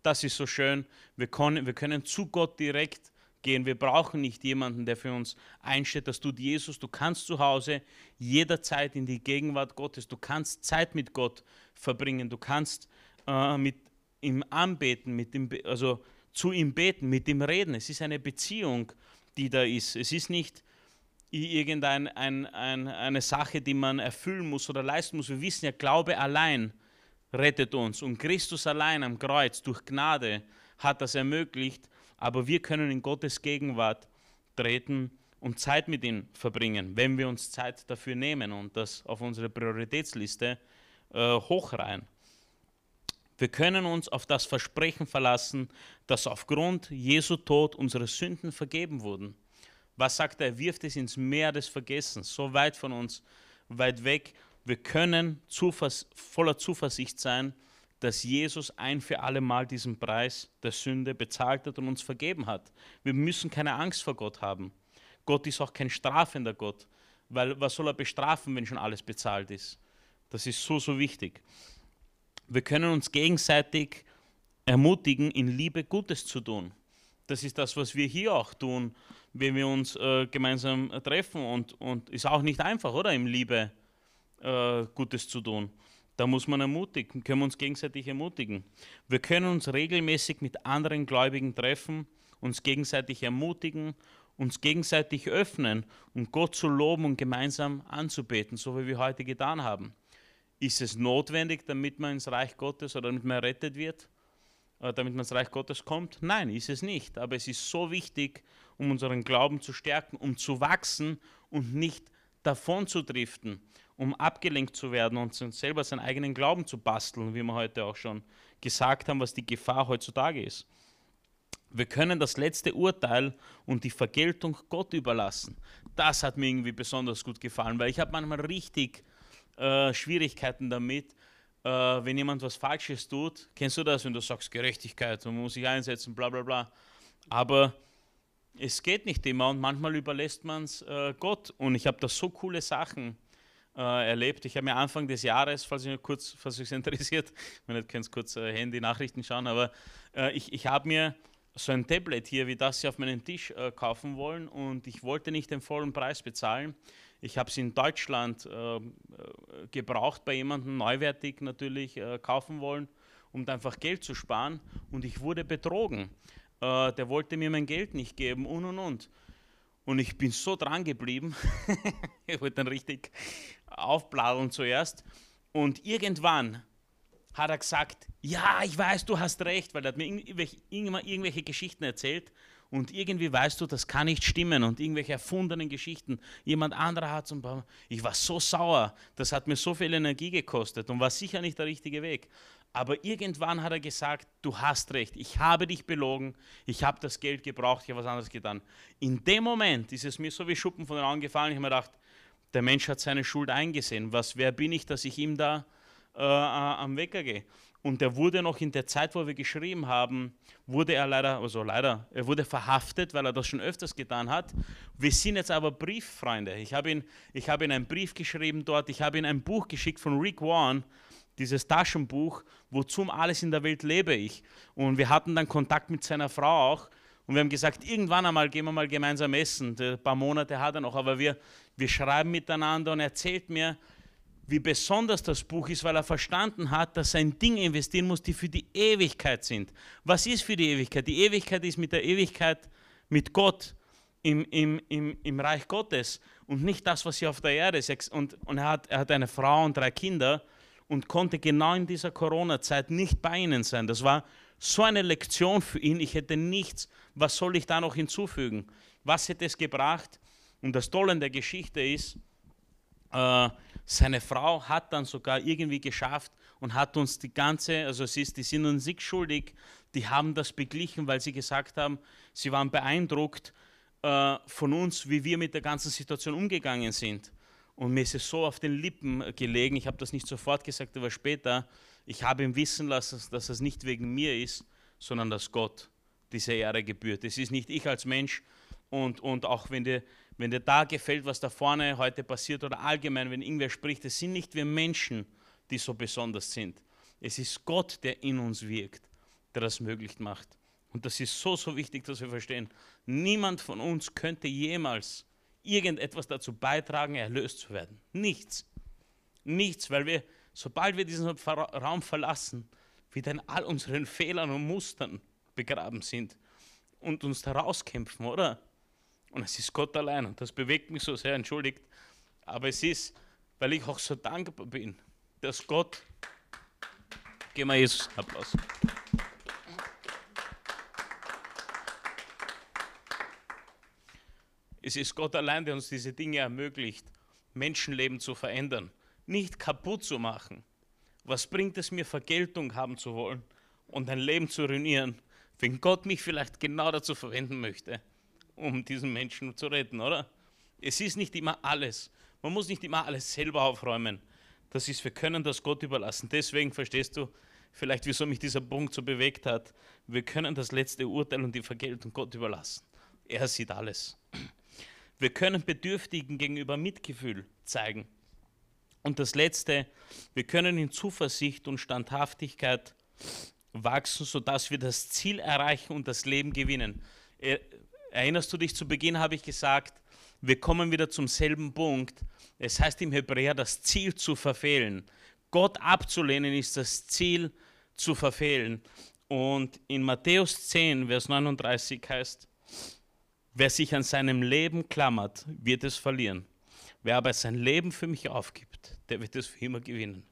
Das ist so schön. Wir können, wir können zu Gott direkt gehen. Wir brauchen nicht jemanden, der für uns einsteht. Das tut Jesus. Du kannst zu Hause jederzeit in die Gegenwart Gottes. Du kannst Zeit mit Gott verbringen. Du kannst äh, mit ihm anbeten, mit ihm, also zu ihm beten, mit ihm reden. Es ist eine Beziehung, die da ist. Es ist nicht irgendeine ein, ein, Sache, die man erfüllen muss oder leisten muss. Wir wissen ja, Glaube allein rettet uns und Christus allein am Kreuz durch Gnade hat das ermöglicht, aber wir können in Gottes Gegenwart treten und Zeit mit ihm verbringen, wenn wir uns Zeit dafür nehmen und das auf unsere Prioritätsliste äh, hochreihen. Wir können uns auf das Versprechen verlassen, dass aufgrund Jesu Tod unsere Sünden vergeben wurden. Was sagt er? Er wirft es ins Meer des Vergessens, so weit von uns, weit weg. Wir können zuvers voller Zuversicht sein, dass Jesus ein für alle Mal diesen Preis der Sünde bezahlt hat und uns vergeben hat. Wir müssen keine Angst vor Gott haben. Gott ist auch kein strafender Gott, weil was soll er bestrafen, wenn schon alles bezahlt ist? Das ist so, so wichtig. Wir können uns gegenseitig ermutigen, in Liebe Gutes zu tun. Das ist das, was wir hier auch tun, wenn wir uns äh, gemeinsam treffen. Und, und ist auch nicht einfach, oder? In Liebe äh, Gutes zu tun. Da muss man ermutigen, können wir uns gegenseitig ermutigen. Wir können uns regelmäßig mit anderen Gläubigen treffen, uns gegenseitig ermutigen, uns gegenseitig öffnen und Gott zu loben und gemeinsam anzubeten, so wie wir heute getan haben. Ist es notwendig, damit man ins Reich Gottes oder damit man errettet wird, oder damit man ins Reich Gottes kommt? Nein, ist es nicht. Aber es ist so wichtig, um unseren Glauben zu stärken, um zu wachsen und nicht davon zu driften um abgelenkt zu werden und selber seinen eigenen Glauben zu basteln, wie wir heute auch schon gesagt haben, was die Gefahr heutzutage ist. Wir können das letzte Urteil und die Vergeltung Gott überlassen. Das hat mir irgendwie besonders gut gefallen, weil ich habe manchmal richtig äh, Schwierigkeiten damit, äh, wenn jemand was Falsches tut. Kennst du das, wenn du sagst Gerechtigkeit, man muss sich einsetzen, bla bla bla. Aber es geht nicht immer und manchmal überlässt man es äh, Gott. Und ich habe da so coole Sachen äh, erlebt. Ich habe mir Anfang des Jahres, falls euch kurz, falls euch interessiert, wenn nicht, könnt kurz äh, Handy-Nachrichten schauen, aber äh, ich, ich habe mir so ein Tablet hier wie das hier auf meinen Tisch äh, kaufen wollen und ich wollte nicht den vollen Preis bezahlen. Ich habe es in Deutschland äh, gebraucht bei jemandem, neuwertig natürlich kaufen wollen, um einfach Geld zu sparen und ich wurde betrogen. Der wollte mir mein Geld nicht geben und und und. Und ich bin so dran geblieben. ich wollte dann richtig aufbladeln zuerst. Und irgendwann hat er gesagt, ja, ich weiß, du hast recht, weil er hat mir irgendwelche, irgendwelche Geschichten erzählt und irgendwie weißt du, das kann nicht stimmen und irgendwelche erfundenen Geschichten. Jemand anderer hat zum Beispiel, ich war so sauer, das hat mir so viel Energie gekostet und war sicher nicht der richtige Weg. Aber irgendwann hat er gesagt, du hast recht, ich habe dich belogen, ich habe das Geld gebraucht, ich habe was anderes getan. In dem Moment ist es mir so wie Schuppen von den Augen gefallen, ich habe mir gedacht, der Mensch hat seine Schuld eingesehen. Was, wer bin ich, dass ich ihm da äh, am Wecker gehe? Und er wurde noch in der Zeit, wo wir geschrieben haben, wurde er leider, also leider, er wurde verhaftet, weil er das schon öfters getan hat. Wir sind jetzt aber Brieffreunde. Ich habe ihn, ich ihn einen Brief geschrieben dort, ich habe ihm ein Buch geschickt von Rick Warren, dieses Taschenbuch, wozu alles in der Welt lebe ich. Und wir hatten dann Kontakt mit seiner Frau auch. Und wir haben gesagt, irgendwann einmal gehen wir mal gemeinsam essen. Ein paar Monate hat er noch, aber wir, wir schreiben miteinander und er erzählt mir, wie besonders das Buch ist, weil er verstanden hat, dass er in Dinge investieren muss, die für die Ewigkeit sind. Was ist für die Ewigkeit? Die Ewigkeit ist mit der Ewigkeit mit Gott im, im, im, im Reich Gottes und nicht das, was hier auf der Erde ist. Und, und er, hat, er hat eine Frau und drei Kinder und konnte genau in dieser Corona-Zeit nicht bei ihnen sein. Das war so eine Lektion für ihn. Ich hätte nichts, was soll ich da noch hinzufügen? Was hätte es gebracht? Und das Tolle in der Geschichte ist, äh, seine Frau hat dann sogar irgendwie geschafft und hat uns die ganze, also sie ist, die sind uns nicht schuldig, die haben das beglichen, weil sie gesagt haben, sie waren beeindruckt äh, von uns, wie wir mit der ganzen Situation umgegangen sind. Und mir ist es so auf den Lippen gelegen, ich habe das nicht sofort gesagt, aber später, ich habe ihm wissen lassen, dass es nicht wegen mir ist, sondern dass Gott diese Ehre gebührt. Es ist nicht ich als Mensch und, und auch wenn dir, wenn dir da gefällt, was da vorne heute passiert oder allgemein, wenn irgendwer spricht, es sind nicht wir Menschen, die so besonders sind. Es ist Gott, der in uns wirkt, der das möglich macht. Und das ist so, so wichtig, dass wir verstehen. Niemand von uns könnte jemals irgendetwas dazu beitragen, erlöst zu werden. Nichts. Nichts, weil wir, sobald wir diesen Raum verlassen, wieder in all unseren Fehlern und Mustern begraben sind und uns da rauskämpfen, oder? Und es ist Gott allein und das bewegt mich so sehr, entschuldigt. Aber es ist, weil ich auch so dankbar bin, dass Gott, geben wir Jesus Applaus. Es ist Gott allein, der uns diese Dinge ermöglicht, Menschenleben zu verändern, nicht kaputt zu machen. Was bringt es mir, Vergeltung haben zu wollen und ein Leben zu ruinieren, wenn Gott mich vielleicht genau dazu verwenden möchte, um diesen Menschen zu retten, oder? Es ist nicht immer alles. Man muss nicht immer alles selber aufräumen. Das ist, wir können das Gott überlassen. Deswegen verstehst du vielleicht, wieso mich dieser Punkt so bewegt hat. Wir können das letzte Urteil und die Vergeltung Gott überlassen. Er sieht alles. Wir können Bedürftigen gegenüber Mitgefühl zeigen. Und das Letzte, wir können in Zuversicht und Standhaftigkeit wachsen, sodass wir das Ziel erreichen und das Leben gewinnen. Erinnerst du dich, zu Beginn habe ich gesagt, wir kommen wieder zum selben Punkt. Es heißt im Hebräer, das Ziel zu verfehlen. Gott abzulehnen ist das Ziel zu verfehlen. Und in Matthäus 10, Vers 39 heißt, Wer sich an seinem Leben klammert, wird es verlieren. Wer aber sein Leben für mich aufgibt, der wird es für immer gewinnen.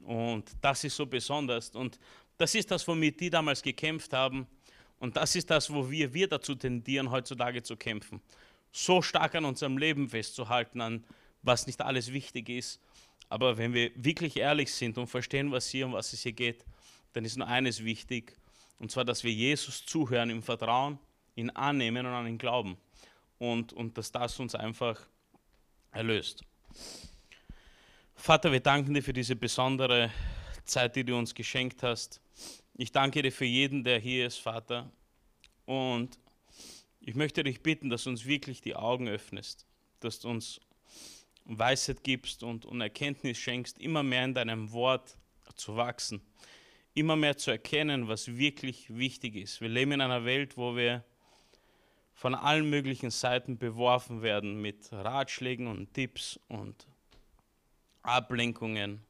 Und das ist so besonders. Und das ist das, womit die damals gekämpft haben. Und das ist das, wo wir, wir dazu tendieren, heutzutage zu kämpfen. So stark an unserem Leben festzuhalten, an was nicht alles wichtig ist. Aber wenn wir wirklich ehrlich sind und verstehen, was hier um was es hier geht, dann ist nur eines wichtig. Und zwar, dass wir Jesus zuhören im Vertrauen ihn annehmen und an ihn glauben. Und, und dass das uns einfach erlöst. Vater, wir danken dir für diese besondere Zeit, die du uns geschenkt hast. Ich danke dir für jeden, der hier ist, Vater. Und ich möchte dich bitten, dass du uns wirklich die Augen öffnest, dass du uns Weisheit gibst und, und Erkenntnis schenkst, immer mehr in deinem Wort zu wachsen, immer mehr zu erkennen, was wirklich wichtig ist. Wir leben in einer Welt, wo wir von allen möglichen Seiten beworfen werden mit Ratschlägen und Tipps und Ablenkungen,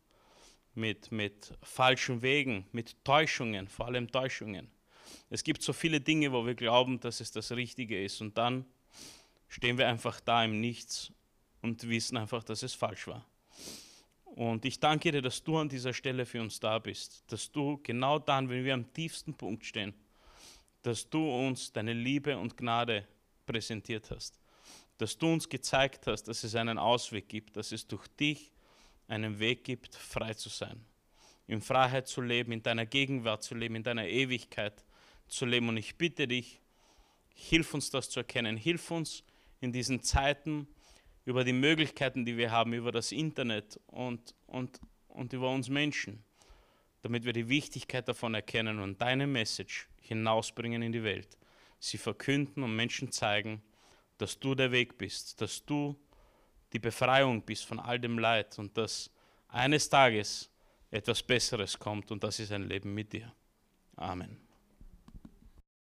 mit, mit falschen Wegen, mit Täuschungen, vor allem Täuschungen. Es gibt so viele Dinge, wo wir glauben, dass es das Richtige ist und dann stehen wir einfach da im Nichts und wissen einfach, dass es falsch war. Und ich danke dir, dass du an dieser Stelle für uns da bist, dass du genau dann, wenn wir am tiefsten Punkt stehen, dass du uns deine Liebe und Gnade präsentiert hast. Dass du uns gezeigt hast, dass es einen Ausweg gibt, dass es durch dich einen Weg gibt, frei zu sein. In Freiheit zu leben, in deiner Gegenwart zu leben, in deiner Ewigkeit zu leben. Und ich bitte dich, hilf uns das zu erkennen. Hilf uns in diesen Zeiten über die Möglichkeiten, die wir haben, über das Internet und, und, und über uns Menschen damit wir die Wichtigkeit davon erkennen und deine Message hinausbringen in die Welt. Sie verkünden und Menschen zeigen, dass du der Weg bist, dass du die Befreiung bist von all dem Leid und dass eines Tages etwas Besseres kommt und das ist ein Leben mit dir. Amen.